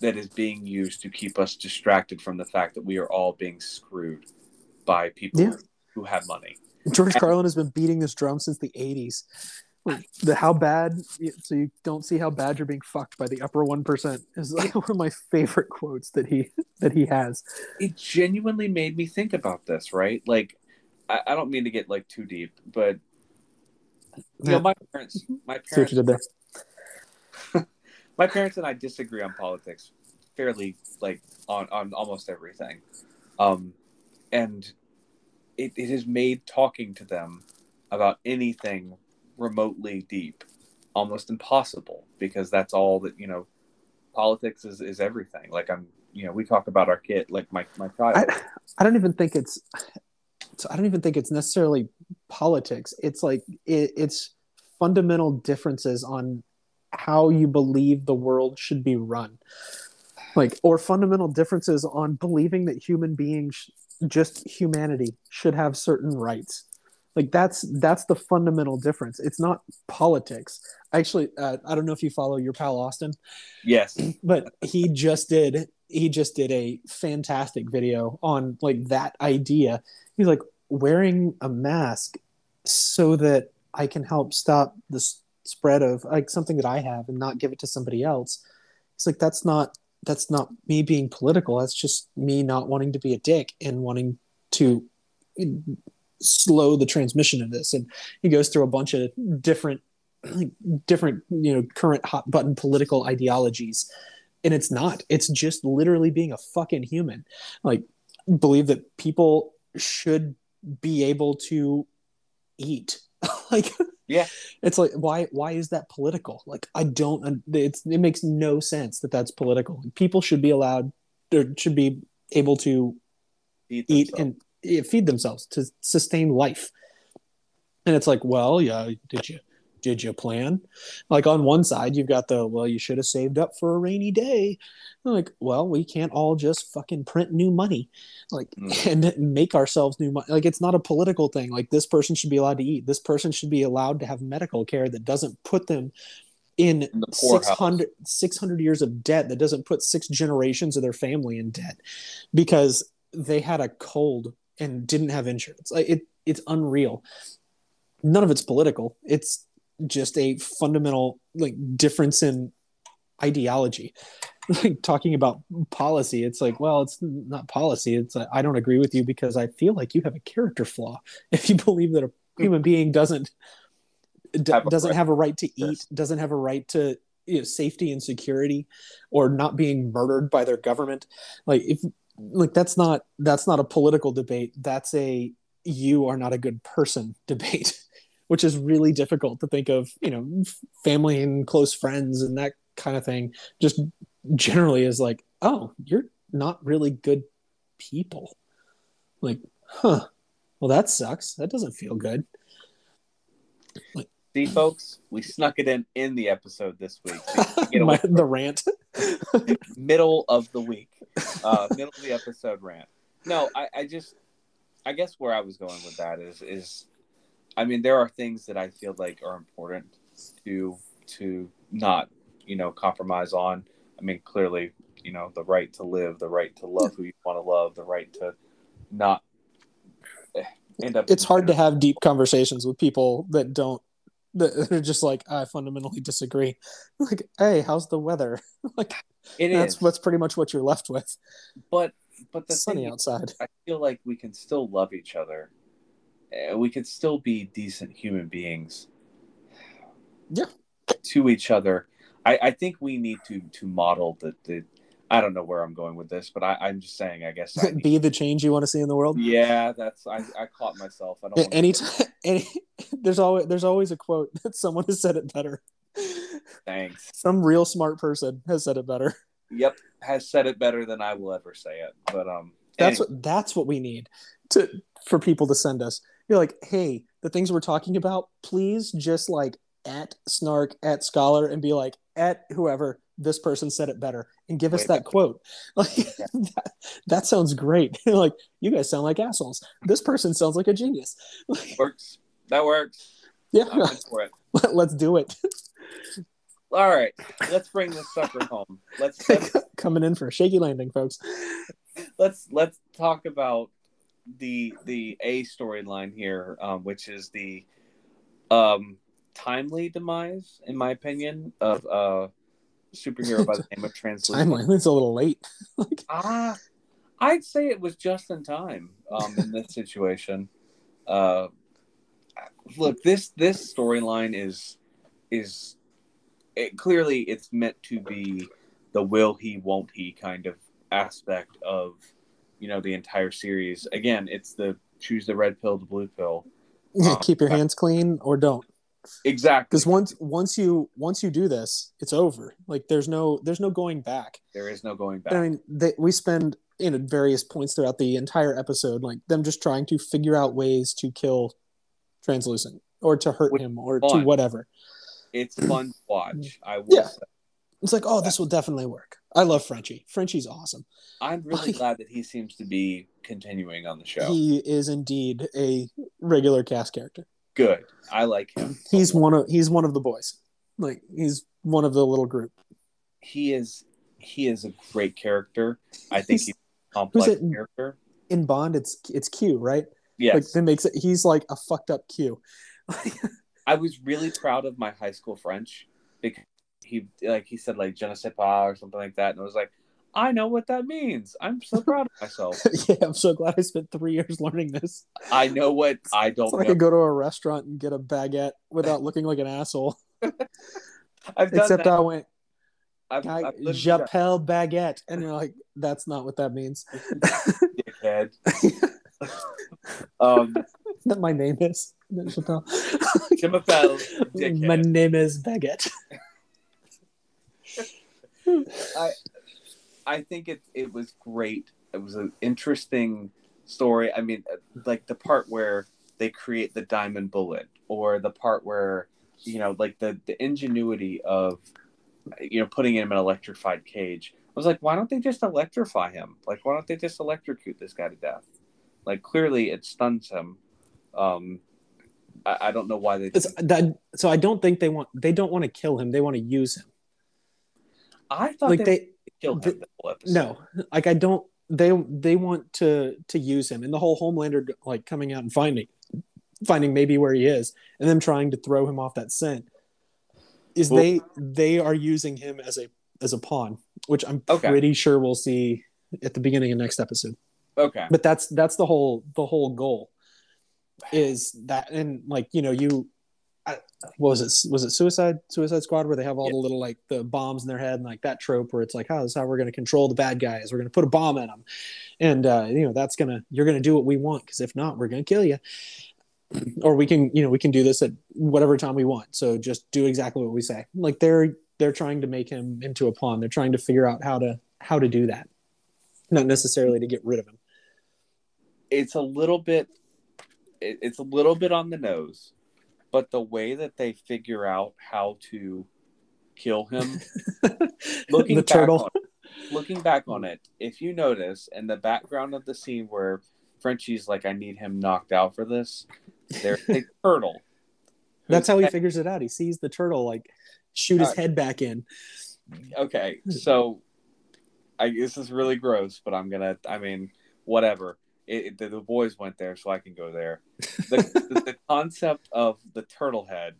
that is being used to keep us distracted from the fact that we are all being screwed by people Yeah. who have money. George Carlin has been beating this drum since the '80s. The how bad, so you don't see how bad you're being fucked by the upper one percent is like [LAUGHS] one of my favorite quotes that he that he has. it genuinely made me think about this, right? Like, I, I don't mean to get like too deep, but you know, my parents, my parents, [LAUGHS] my parents and I disagree on politics fairly, like on on almost everything, um, and it, it has made talking to them about anything remotely deep almost impossible because that's all that you know politics is is everything. Like i'm you know we talk about our kid like my my child. I, I don't even think it's so I don't even think it's necessarily politics. It's like it, it's fundamental differences on how you believe the world should be run, like or fundamental differences on believing that human beings, just humanity, should have certain rights. Like that's that's the fundamental difference. It's not politics. Actually, uh, I don't know if you follow your pal Austin yes but he just did he just did a fantastic video on like that idea. He's like wearing a mask so that i can help stop the spread of like something that i have and not give it to somebody else. It's like that's not that's not me being political. That's just me not wanting to be a dick and wanting to slow the transmission of this. And he goes through a bunch of different [CLEARS THROAT] different you know current hot button political ideologies and it's not. It's just literally being a fucking human. Like believe that people should be able to eat. [LAUGHS] Like Yeah. it's like why why is that political? Like i don't it's it makes no sense that that's political. People should be allowed or should be able to Eat eat and feed themselves to sustain life. And it's like well yeah did you did you plan? Like on one side you've got the well you should have saved up for a rainy day. Like well we can't all just fucking print new money. Like Mm. [LAUGHS] and make ourselves new money. Like it's not a political thing. Like this person should be allowed to eat. This person should be allowed to have medical care that doesn't put them in In the 600, 600 years of debt that doesn't put six generations of their family in debt because they had a cold and didn't have insurance. Like it it's unreal. None of it's political. It's just a fundamental like difference in ideology. [LAUGHS] Like talking about policy it's like well it's not policy it's like, i don't agree with you because i feel like you have a character flaw. [LAUGHS] If you believe that a human being doesn't d- Have doesn't right. have a right to eat doesn't have a right to you know, safety and security or not being murdered by their government like if like that's not that's not a political debate. That's a you are not a good person [LAUGHS] debate which is really difficult to think of you know family and close friends and that kind of thing just generally is like oh you're not really good people like huh well that sucks that doesn't feel good Like, See, folks, we snuck it in in the episode this week. [LAUGHS] My, the rant [LAUGHS] middle of the week, uh, middle of the episode rant. No, I, I just, I guess where I was going with that is, is, I mean, there are things that I feel like are important to to not, you know, compromise on. I mean, clearly, you know, the right to live, the right to love who you want to love, the right to not end up. it's hard to have deep conversations with people that don't that [LAUGHS] are just like i fundamentally disagree [LAUGHS] like hey how's the weather [LAUGHS] like It that's is, what's pretty much what you're left with but but the it's sunny is, outside I feel like we can still love each other. Uh, we could still be decent human beings. Yeah. To each other. I, I think we need to to model the the. I don't know where I'm going with this, but I, I'm just saying. I guess. I [LAUGHS] Be the change you want to see in the world. yeah, that's I, I caught myself. I don't. A- wanna- any, [LAUGHS] [LAUGHS] there's always there's always a quote that someone has said it better. Thanks. Some real smart person has said it better. Yep, has said it better than I will ever say it. But um, That's anyway, what that's what we need to for people to send us. You're like, hey, the things we're talking about, please just like at snark at scholar and be like at whoever this person said it better and give us that quote. [LAUGHS] Like [LAUGHS] that, that sounds great. [LAUGHS] like you guys sound like assholes. This person sounds like a genius. Works. That works. yeah, it. let's do it. All right, let's bring this sucker home. Let's let's Coming in for a shaky landing, folks. let's let's talk about the the A storyline here, um, which is the um timely demise, in my opinion, of uh superhero by the name of [LAUGHS] Translucent. Timeline. It's a little late. [LAUGHS] Ah, I'd say it was just in time um, in this situation. Uh, look, this this storyline is is it, clearly it's meant to be the will he won't he kind of aspect of you know the entire series. Again, it's the choose the red pill, the blue pill. [LAUGHS] Um, Keep your hands clean or don't. Exactly. because once once you once you do this it's over like there's no there's no going back There is no going back. i mean they, we spend in at various points throughout the entire episode like them just trying to figure out ways to kill translucent or to hurt Which him or fun. to whatever It's fun to watch. I [CLEARS THROAT] will Yeah. say. It's like oh this will definitely work i love frenchie frenchie's awesome I'm really glad that he seems to be continuing on the show. he is indeed a regular cast character Good. I like him. he's one of he's one of the boys like he's one of the little group he is he is a great character. I think He's- he's a complex it? character. in bond it's it's q right Yes. like that makes it he's like a fucked up q I was really proud of my high school French because he like he said like je ne sais pas or something like that and I was like I know what that means. I'm so [LAUGHS] proud of myself. [LAUGHS] yeah, I'm so glad I spent three years learning this. I know what I don't So I know. could go to a restaurant and get a baguette without looking like an asshole. [LAUGHS] I've done Except that. I went, I've, I, I've literally baguette. And you're like, that's not what that means. dickhead. um, that my name is. J'appelle. je My name is Baguette. I I think it it was great. It was an interesting story. I mean, like the part where they create the diamond bullet, or the part where you know, like the the ingenuity of you know putting him in an electrified cage. I was like, why don't they just electrify him? Like, why don't they just electrocute this guy to death? Like, clearly it stuns him. Um, I, I don't know why they. That, so I don't think they want, they don't want to kill him. They want to use him. I thought Like they, they, killed him. the no, like I don't, they, they want to, to use him and the whole Homelander like coming out and finding, finding maybe where he is and them trying to throw him off that scent is Well- they, they are using him as a, as a pawn, which I'm Okay. pretty sure we'll see at the beginning of next episode. Okay. But that's, that's the whole, the whole goal is that, and like, you know, you, I, what was it? Was it Suicide Suicide Squad where they have all Yeah. the little like the bombs in their head and like that trope where it's like, oh, this is how we're going to control the bad guys. We're going to put a bomb in them, and uh, you know that's gonna you're gonna do what we want because if not, we're gonna kill you. [CLEARS THROAT] Or we can you know we can do this at whatever time we want. So just do exactly what we say. Like they're they're trying to make him into a pawn. They're trying to figure out how to how to do that, not necessarily to get rid of him. it's a little bit it's a little bit on the nose but the way that they figure out how to kill him [LAUGHS] looking the back turtle. on it, looking back on it if you notice in the background of the scene where frenchie's like i need him knocked out for this there's a [LAUGHS] turtle That's how he figures it out. He sees the turtle like shoot his head back in. okay so i this is really gross but i'm gonna i mean whatever it, it- the, the boys went there so i can go there [LAUGHS] the, the, the concept of the turtle head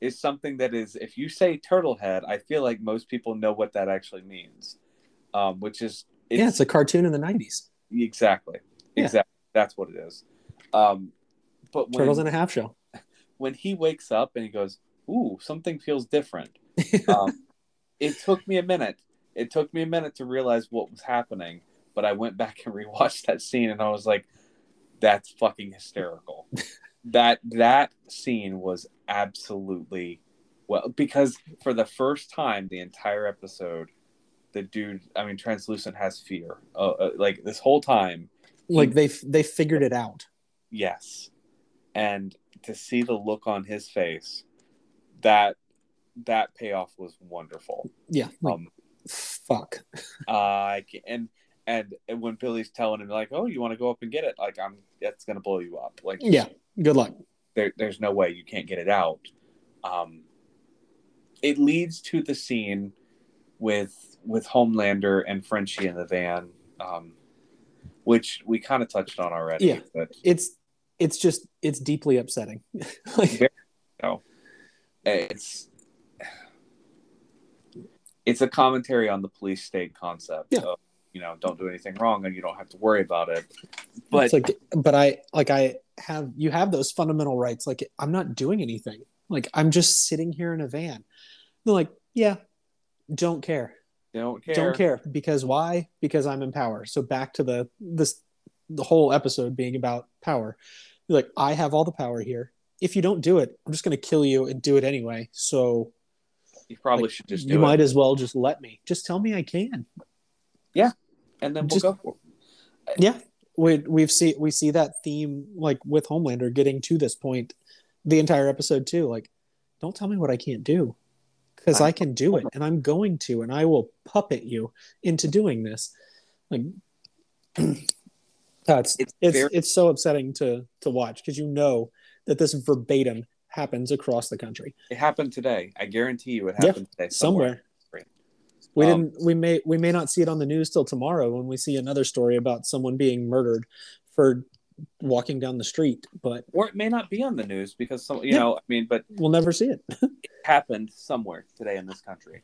is something that is if you say turtle head i feel like most people know what that actually means um, which is yeah, it's a cartoon in the '90s. exactly Yeah. exactly that's what it is um, but when, Turtles in a half shell. [LAUGHS] when he wakes up and he goes ooh something feels different [LAUGHS] um, it took me a minute. It took me a minute to realize what was happening, but I went back and [LAUGHS] rewatched that scene and I was like, that's fucking hysterical. [LAUGHS] that that scene was absolutely well because for the first time the entire episode the dude I mean translucent has fear. Uh, uh, like this whole time like they they figured it out. Yes. And to see the look on his face, that that payoff was wonderful. Yeah. Like, Um, fuck. [LAUGHS] uh, and and and when Billy's telling him like, "Oh, you want to go up and get it?" Like, I'm that's gonna blow you up. Like, Yeah. Good luck. there, there's no way you can't get it out. Um, it leads to the scene with with Homelander and Frenchie in the van, um, which we kind of touched on already. Yeah. But It's it's just it's deeply upsetting. [LAUGHS] like, Very- it's it's a commentary on the police state concept. Yeah. Of, you know, don't do anything wrong and you don't have to worry about it. But it's like but i like i have you have those fundamental rights. Like i'm not doing anything. Like i'm just sitting here in a van. They're like yeah don't care. Don't care. don't care. because why? Because i'm in power. So back to the this the whole episode being about power. You're like i have all the power here. If you don't do it i'm just going to kill you and do it anyway. So You probably like, should just do you it. might as well just let me. Just tell me i can and then we'll just- go for it. yeah we we've see we see that theme like with homelander getting to this point the entire episode too like don't tell me what i can't do because i can do it and i'm going to and i will puppet you into doing this like [CLEARS THROAT] uh, it's It's it's, very- it's so upsetting to to watch because you know that this verbatim happens across the country It happened today. I guarantee you it Yeah, happened today somewhere, somewhere. We Um, didn't we may we may not see it on the news till tomorrow when we see another story about someone being murdered for walking down the street but Or it may not be on the news because some, you Yeah. know, I mean, but we'll never see it. [LAUGHS] it happened somewhere today in this country,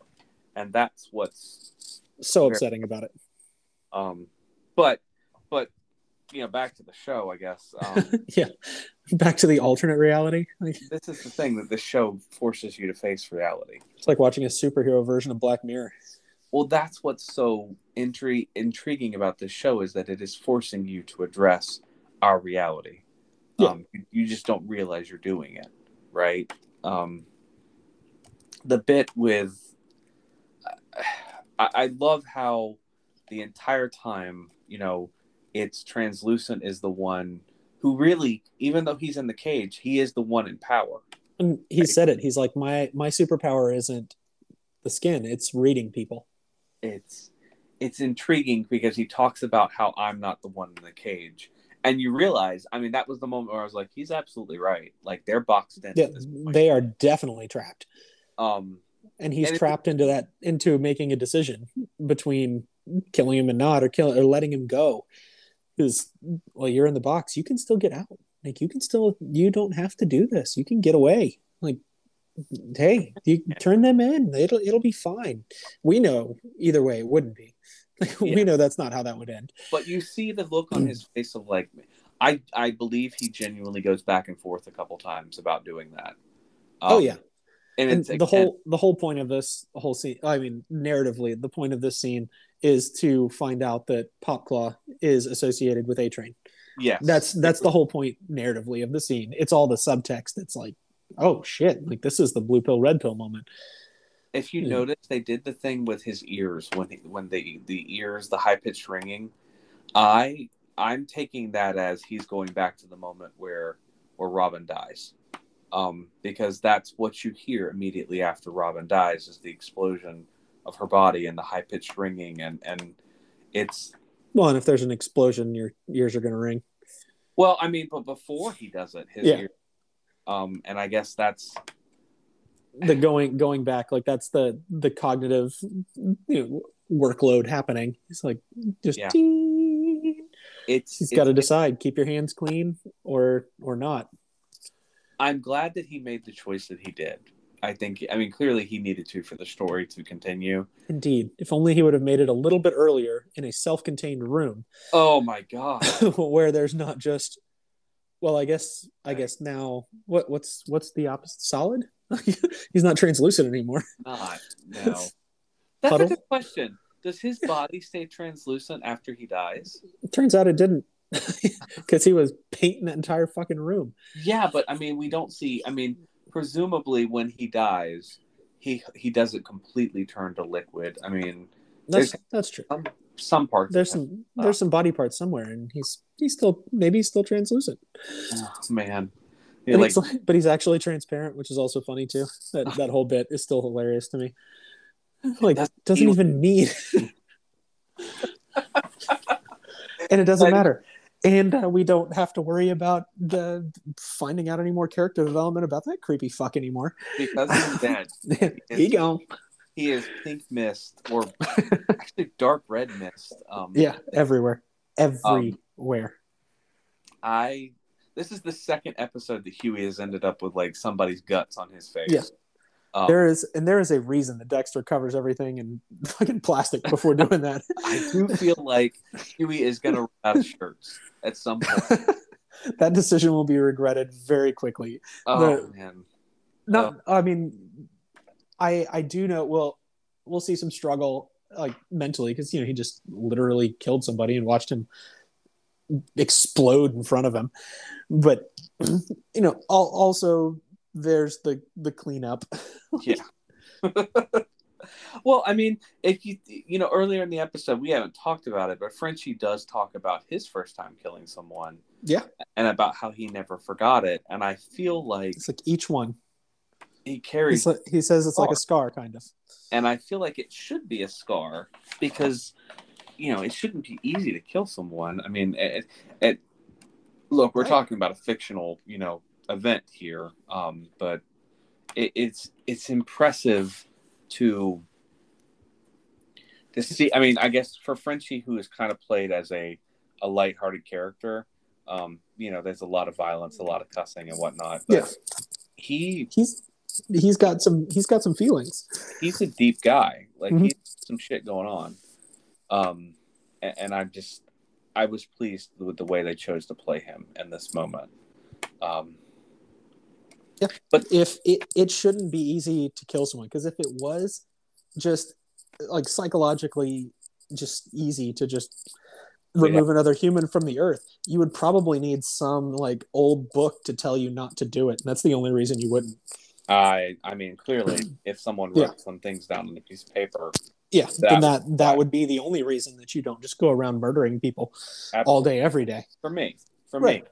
and that's what's so Very- upsetting about it. um. But but you know, back to the show, I guess. Um, [LAUGHS] yeah. Back to the alternate reality. This is the thing that the show forces you to face reality. it's like watching a superhero version of Black Mirror. Well, that's what's so intri- intriguing about this show is that it is forcing you to address our reality. Yeah. Um, you, you just don't realize you're doing it, right? Um, the bit with, I, I love how the entire time, you know, it's translucent is the one who really, even though he's in the cage, he is the one in power. And he said it. He's like, my my superpower isn't the skin; it's reading people. It's it's intriguing because he talks about how I'm not the one in the cage. And you realize, I mean, that was the moment where I was like, he's absolutely right. Like they're boxed in. Yeah, at this point. they are definitely trapped, um, and he's And it- trapped into that into making a decision between killing him and not, or killing or letting him go. Because well, you're in the box, you can still get out. Like you can still, you don't have to do this. You can get away. Hey, you turn them in. It'll it'll be fine. We know either way it wouldn't be. [LAUGHS] Like, Yeah. We know that's not how that would end. but you see the look on his face of like, I I believe he genuinely goes back and forth a couple times about doing that. oh Um, yeah, and, and it's the again- whole the whole point of this whole scene i mean narratively the point of this scene is to find out that popclaw is associated with a train yes, that's that's the whole point narratively of the scene it's all the subtext that's like oh shit. Like this is the blue pill red pill moment. If you Yeah. notice they did the thing with his ears when he, when the the ears the high pitched ringing. I i'm taking that as he's going back to the moment where where robin dies. Um because that's what you hear immediately after robin dies is the explosion of her body and the high pitched ringing and and it's well and if there's an explosion your ears are going to ring. Well i mean but before he does it his Yeah. ear um and i guess that's the going going back like that's the the cognitive you know, workload happening it's like just Yeah. it's he's got to decide keep your hands clean or or not I'm glad that he made the choice that he did. I think, I mean, clearly he needed to for the story to continue. Indeed. If only he would have made it a little bit earlier in a self contained room Oh my god! [LAUGHS] where there's not just well, I guess I guess now what what's what's the opposite solid? [LAUGHS] He's not translucent anymore. Not no. [LAUGHS] That's puddle. a good question. Does his body stay translucent after he dies? It turns out it didn't, [LAUGHS] because he was painting the entire fucking room. Yeah, but I mean, we don't see. I mean, presumably when he dies, he he doesn't completely turn to liquid. I mean, That's that's true. some some parts. There's some there's some body parts somewhere, and he's he's still maybe he's still translucent. oh, man. Yeah, like, he's- but he's actually transparent, which is also funny too. That that whole bit is still hilarious to me. [LAUGHS] Like That's doesn't evil. even need, [LAUGHS] and it doesn't Like- matter. And uh, we don't have to worry about the finding out any more character development about that creepy fuck anymore. because he's dead, [LAUGHS] he gone. He is pink mist or [LAUGHS] actually dark red mist. Um, Yeah, everywhere, everywhere. I. This is the second episode that Hughie has ended up with like somebody's guts on his face. Yeah. Um, there is, and there is a reason that Dexter covers everything in [LAUGHS] fucking plastic before doing that. [LAUGHS] I do feel like Hughie is gonna run out of shirts at some point. that decision will be regretted very quickly. Oh The- man. No, I mean, I I do know. Well, we'll see some struggle like mentally because you know he just literally killed somebody and watched him explode in front of him. But [CLEARS THROAT] you know, also there's the the cleanup. [LAUGHS] Yeah. [LAUGHS] well, I mean, if you you know earlier in the episode we haven't talked about it, but Frenchie does talk about his first time killing someone. Yeah. And about how he never forgot it, and I feel like It's like each one. He carries, like, he says it's like a scar, kind of. and I feel like it should be a scar because you know it shouldn't be easy to kill someone. I mean, it, it look, we're Right. talking about a fictional, you know, event here, um, but it, it's it's impressive to to see. I mean, I guess for Frenchie, who is kind of played as a a lighthearted character, um, you know, there's a lot of violence, a lot of cussing and whatnot. But Yeah. he He's he's got some he's got some feelings. he's a deep guy. Like Mhm. he's some shit going on. Um, and, and I just I was pleased with the way they chose to play him in this moment. Um, yeah. But if it, it shouldn't be easy to kill someone because if it was just like psychologically just easy to just remove another human from the earth you would probably need some like old book to tell you not to do it and that's the only reason you wouldn't I I mean clearly if someone Yeah. some things down on a piece of paper, yeah That then that that would be the only reason that you don't just go around murdering people all day every day. For me, for Right. me,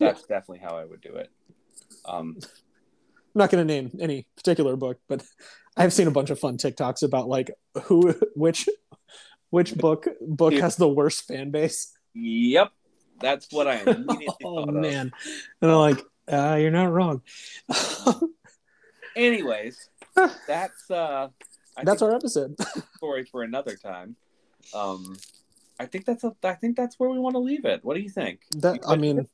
that's definitely how I would do it. Um, i'm not going to name any particular book but [LAUGHS] i've seen a bunch of fun tiktoks about like who which which book book has the worst fan base. Yep, that's what I immediately [LAUGHS] oh thought of. man. And i'm like uh, you're not wrong [LAUGHS] Anyways, that's uh, I that's our episode story for another time. Um, I think that's a, I think that's where we want to leave it. What do you think? that You i mean it?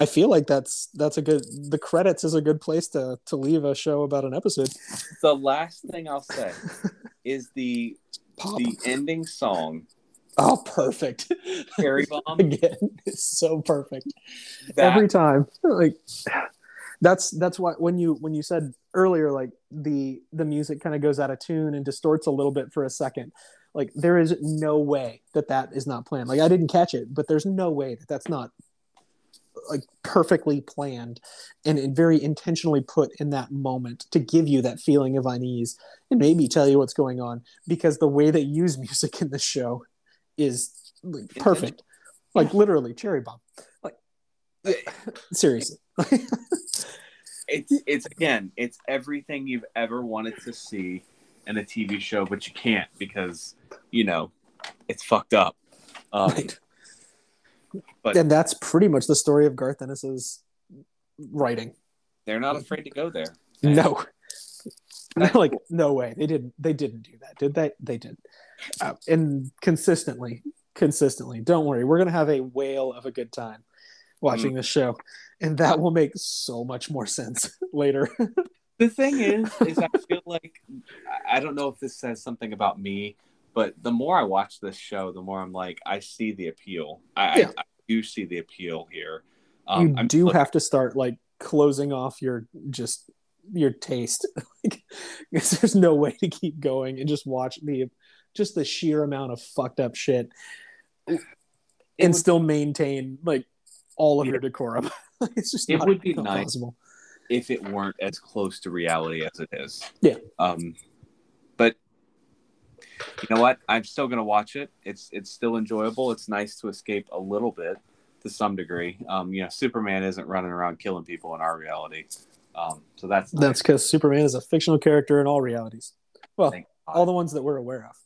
i feel like that's that's a good the credits is a good place to to leave a show about an episode the last thing I'll say [LAUGHS] is the pop the ending song, oh perfect Cherry Bomb. [LAUGHS] again it's so perfect That every time [LAUGHS] like that's that's why when you when you said earlier like the the music kind of goes out of tune and distorts a little bit for a second like there is no way that that is not planned. Like i didn't catch it but there's no way that that's not like perfectly planned and, and very intentionally put in that moment to give you that feeling of unease and maybe tell you what's going on because the way they use [LAUGHS] music in this show is like, perfect. Like literally cherry bomb seriously. [LAUGHS] It's it's again, it's everything you've ever wanted to see in a TV show, but you can't because you know it's fucked up. Um, right. but- and that's pretty much the story of garth ennis's writing. They're not afraid to go there. no. [LAUGHS] Like no way. They didn't they didn't do that did they? They did uh, and consistently consistently. Don't worry we're gonna have a whale of a good time watching this show and that will make so much more sense [LAUGHS] later The thing is, is I feel like I- I don't know if this says something about me, but the more I watch this show, the more I'm like, I see the appeal. I, Yeah. I, I do see the appeal here. you Um, I'm do look- have to start like closing off your just your taste. [LAUGHS] like, 'cause there's no way to keep going and just watch the just the sheer amount of fucked up shit and would- still maintain like all of Yeah. your decorum. [LAUGHS] it's just It would be nice. possible. if it weren't as close to reality as it is. Yeah. Um, but you know what? I'm still gonna watch it. It's it's still enjoyable. It's nice to escape a little bit to some degree. Um, you know, Superman isn't running around killing people in our reality. Um, so that's nice. That's because Superman is a fictional character in all realities. Well, all the ones that we're aware of.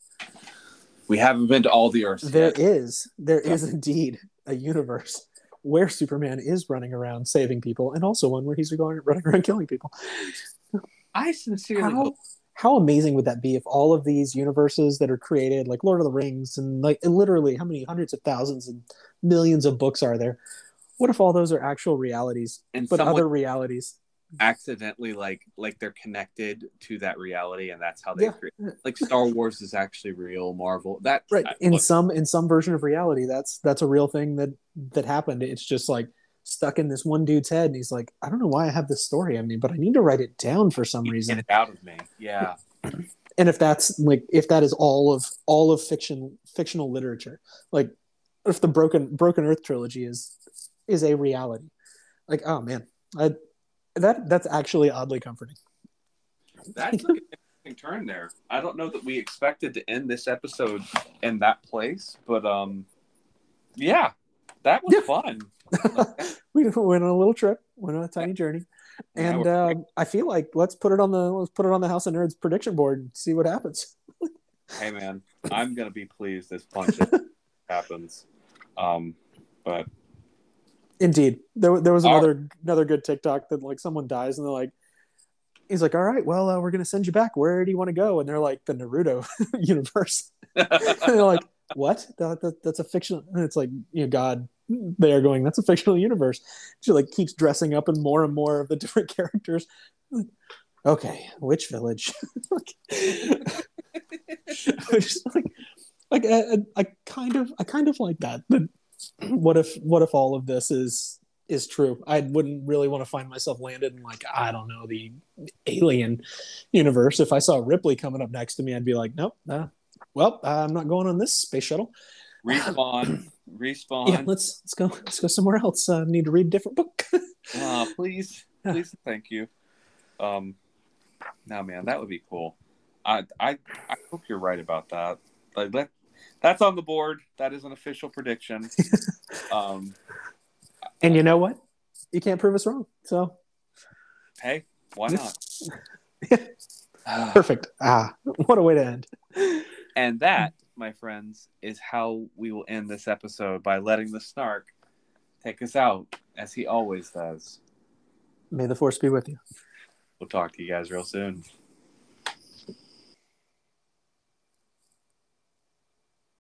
we haven't been to all the Earths There yet. is, there is indeed a universe where Superman is running around saving people, and also one where he's going running around killing people. I sincerely How hope. how amazing would that be if all of these universes that are created, like Lord of the Rings, and like and literally how many hundreds of thousands and millions of books are there? What if all those are actual realities, And but someone other realities? Accidentally like like they're connected to that reality, and that's how they Yeah. create. Like Star Wars is actually real. Marvel that Right. I- In look, some in some version of reality, that's that's a real thing that that happened. It's just like stuck in this one dude's head, and he's like, I don't know why I have this story I mean but I need to write it down for some get reason. it out of me. Yeah. [CLEARS THROAT] and if that's like if that is all of all of fiction fictional literature like if the broken broken earth trilogy is is a reality like oh man I, that that's actually oddly comforting That's like an interesting turn there. I don't know that we expected to end this episode in that place, but um, yeah, that was Yeah. fun. [LAUGHS] we went on a little trip went on a tiny journey and we're- um, i feel like let's put it on the let's put it on the house of nerds prediction board and see what happens [LAUGHS] Hey man, I'm gonna be pleased this punch [LAUGHS] happens. Um, but Indeed, there there was another another good TikTok that like someone dies and they're like, he's like, all right, well, uh, we're gonna send you back. Where do you want to go? And they're like, the Naruto [LAUGHS] universe. [LAUGHS] and they're like, what? That, that that's a fictional. And it's like, you know, God, they are going. That's a fictional universe. She like keeps dressing up in more and more of the [LAUGHS] different characters. Okay, which village? Like- like, like I, I I kind of, I kind of like that. But what if, what if all of this is is true? I wouldn't really want to find myself landed in like I don't know the alien universe. If I saw Ripley coming up next to me, I'd be like, nope, uh, well, I'm not going on this space shuttle. respawn, [CLEARS THROAT] respawn. Yeah, let's let's go let's go somewhere else. I need to read a different book. [LAUGHS] Uh, please, please, thank you. Um, no, man, that would be cool. I, I, I hope you're right about that. Like that, that's on the board. That is an official prediction. [LAUGHS] um, and you know what? You can't prove us wrong. So hey, why [LAUGHS] not? [SIGHS] perfect. Ah, what a way to end. And that, my friends, is how we will end this episode by letting the snark take us out, as he always does. May the force be with you. We'll talk to you guys real soon.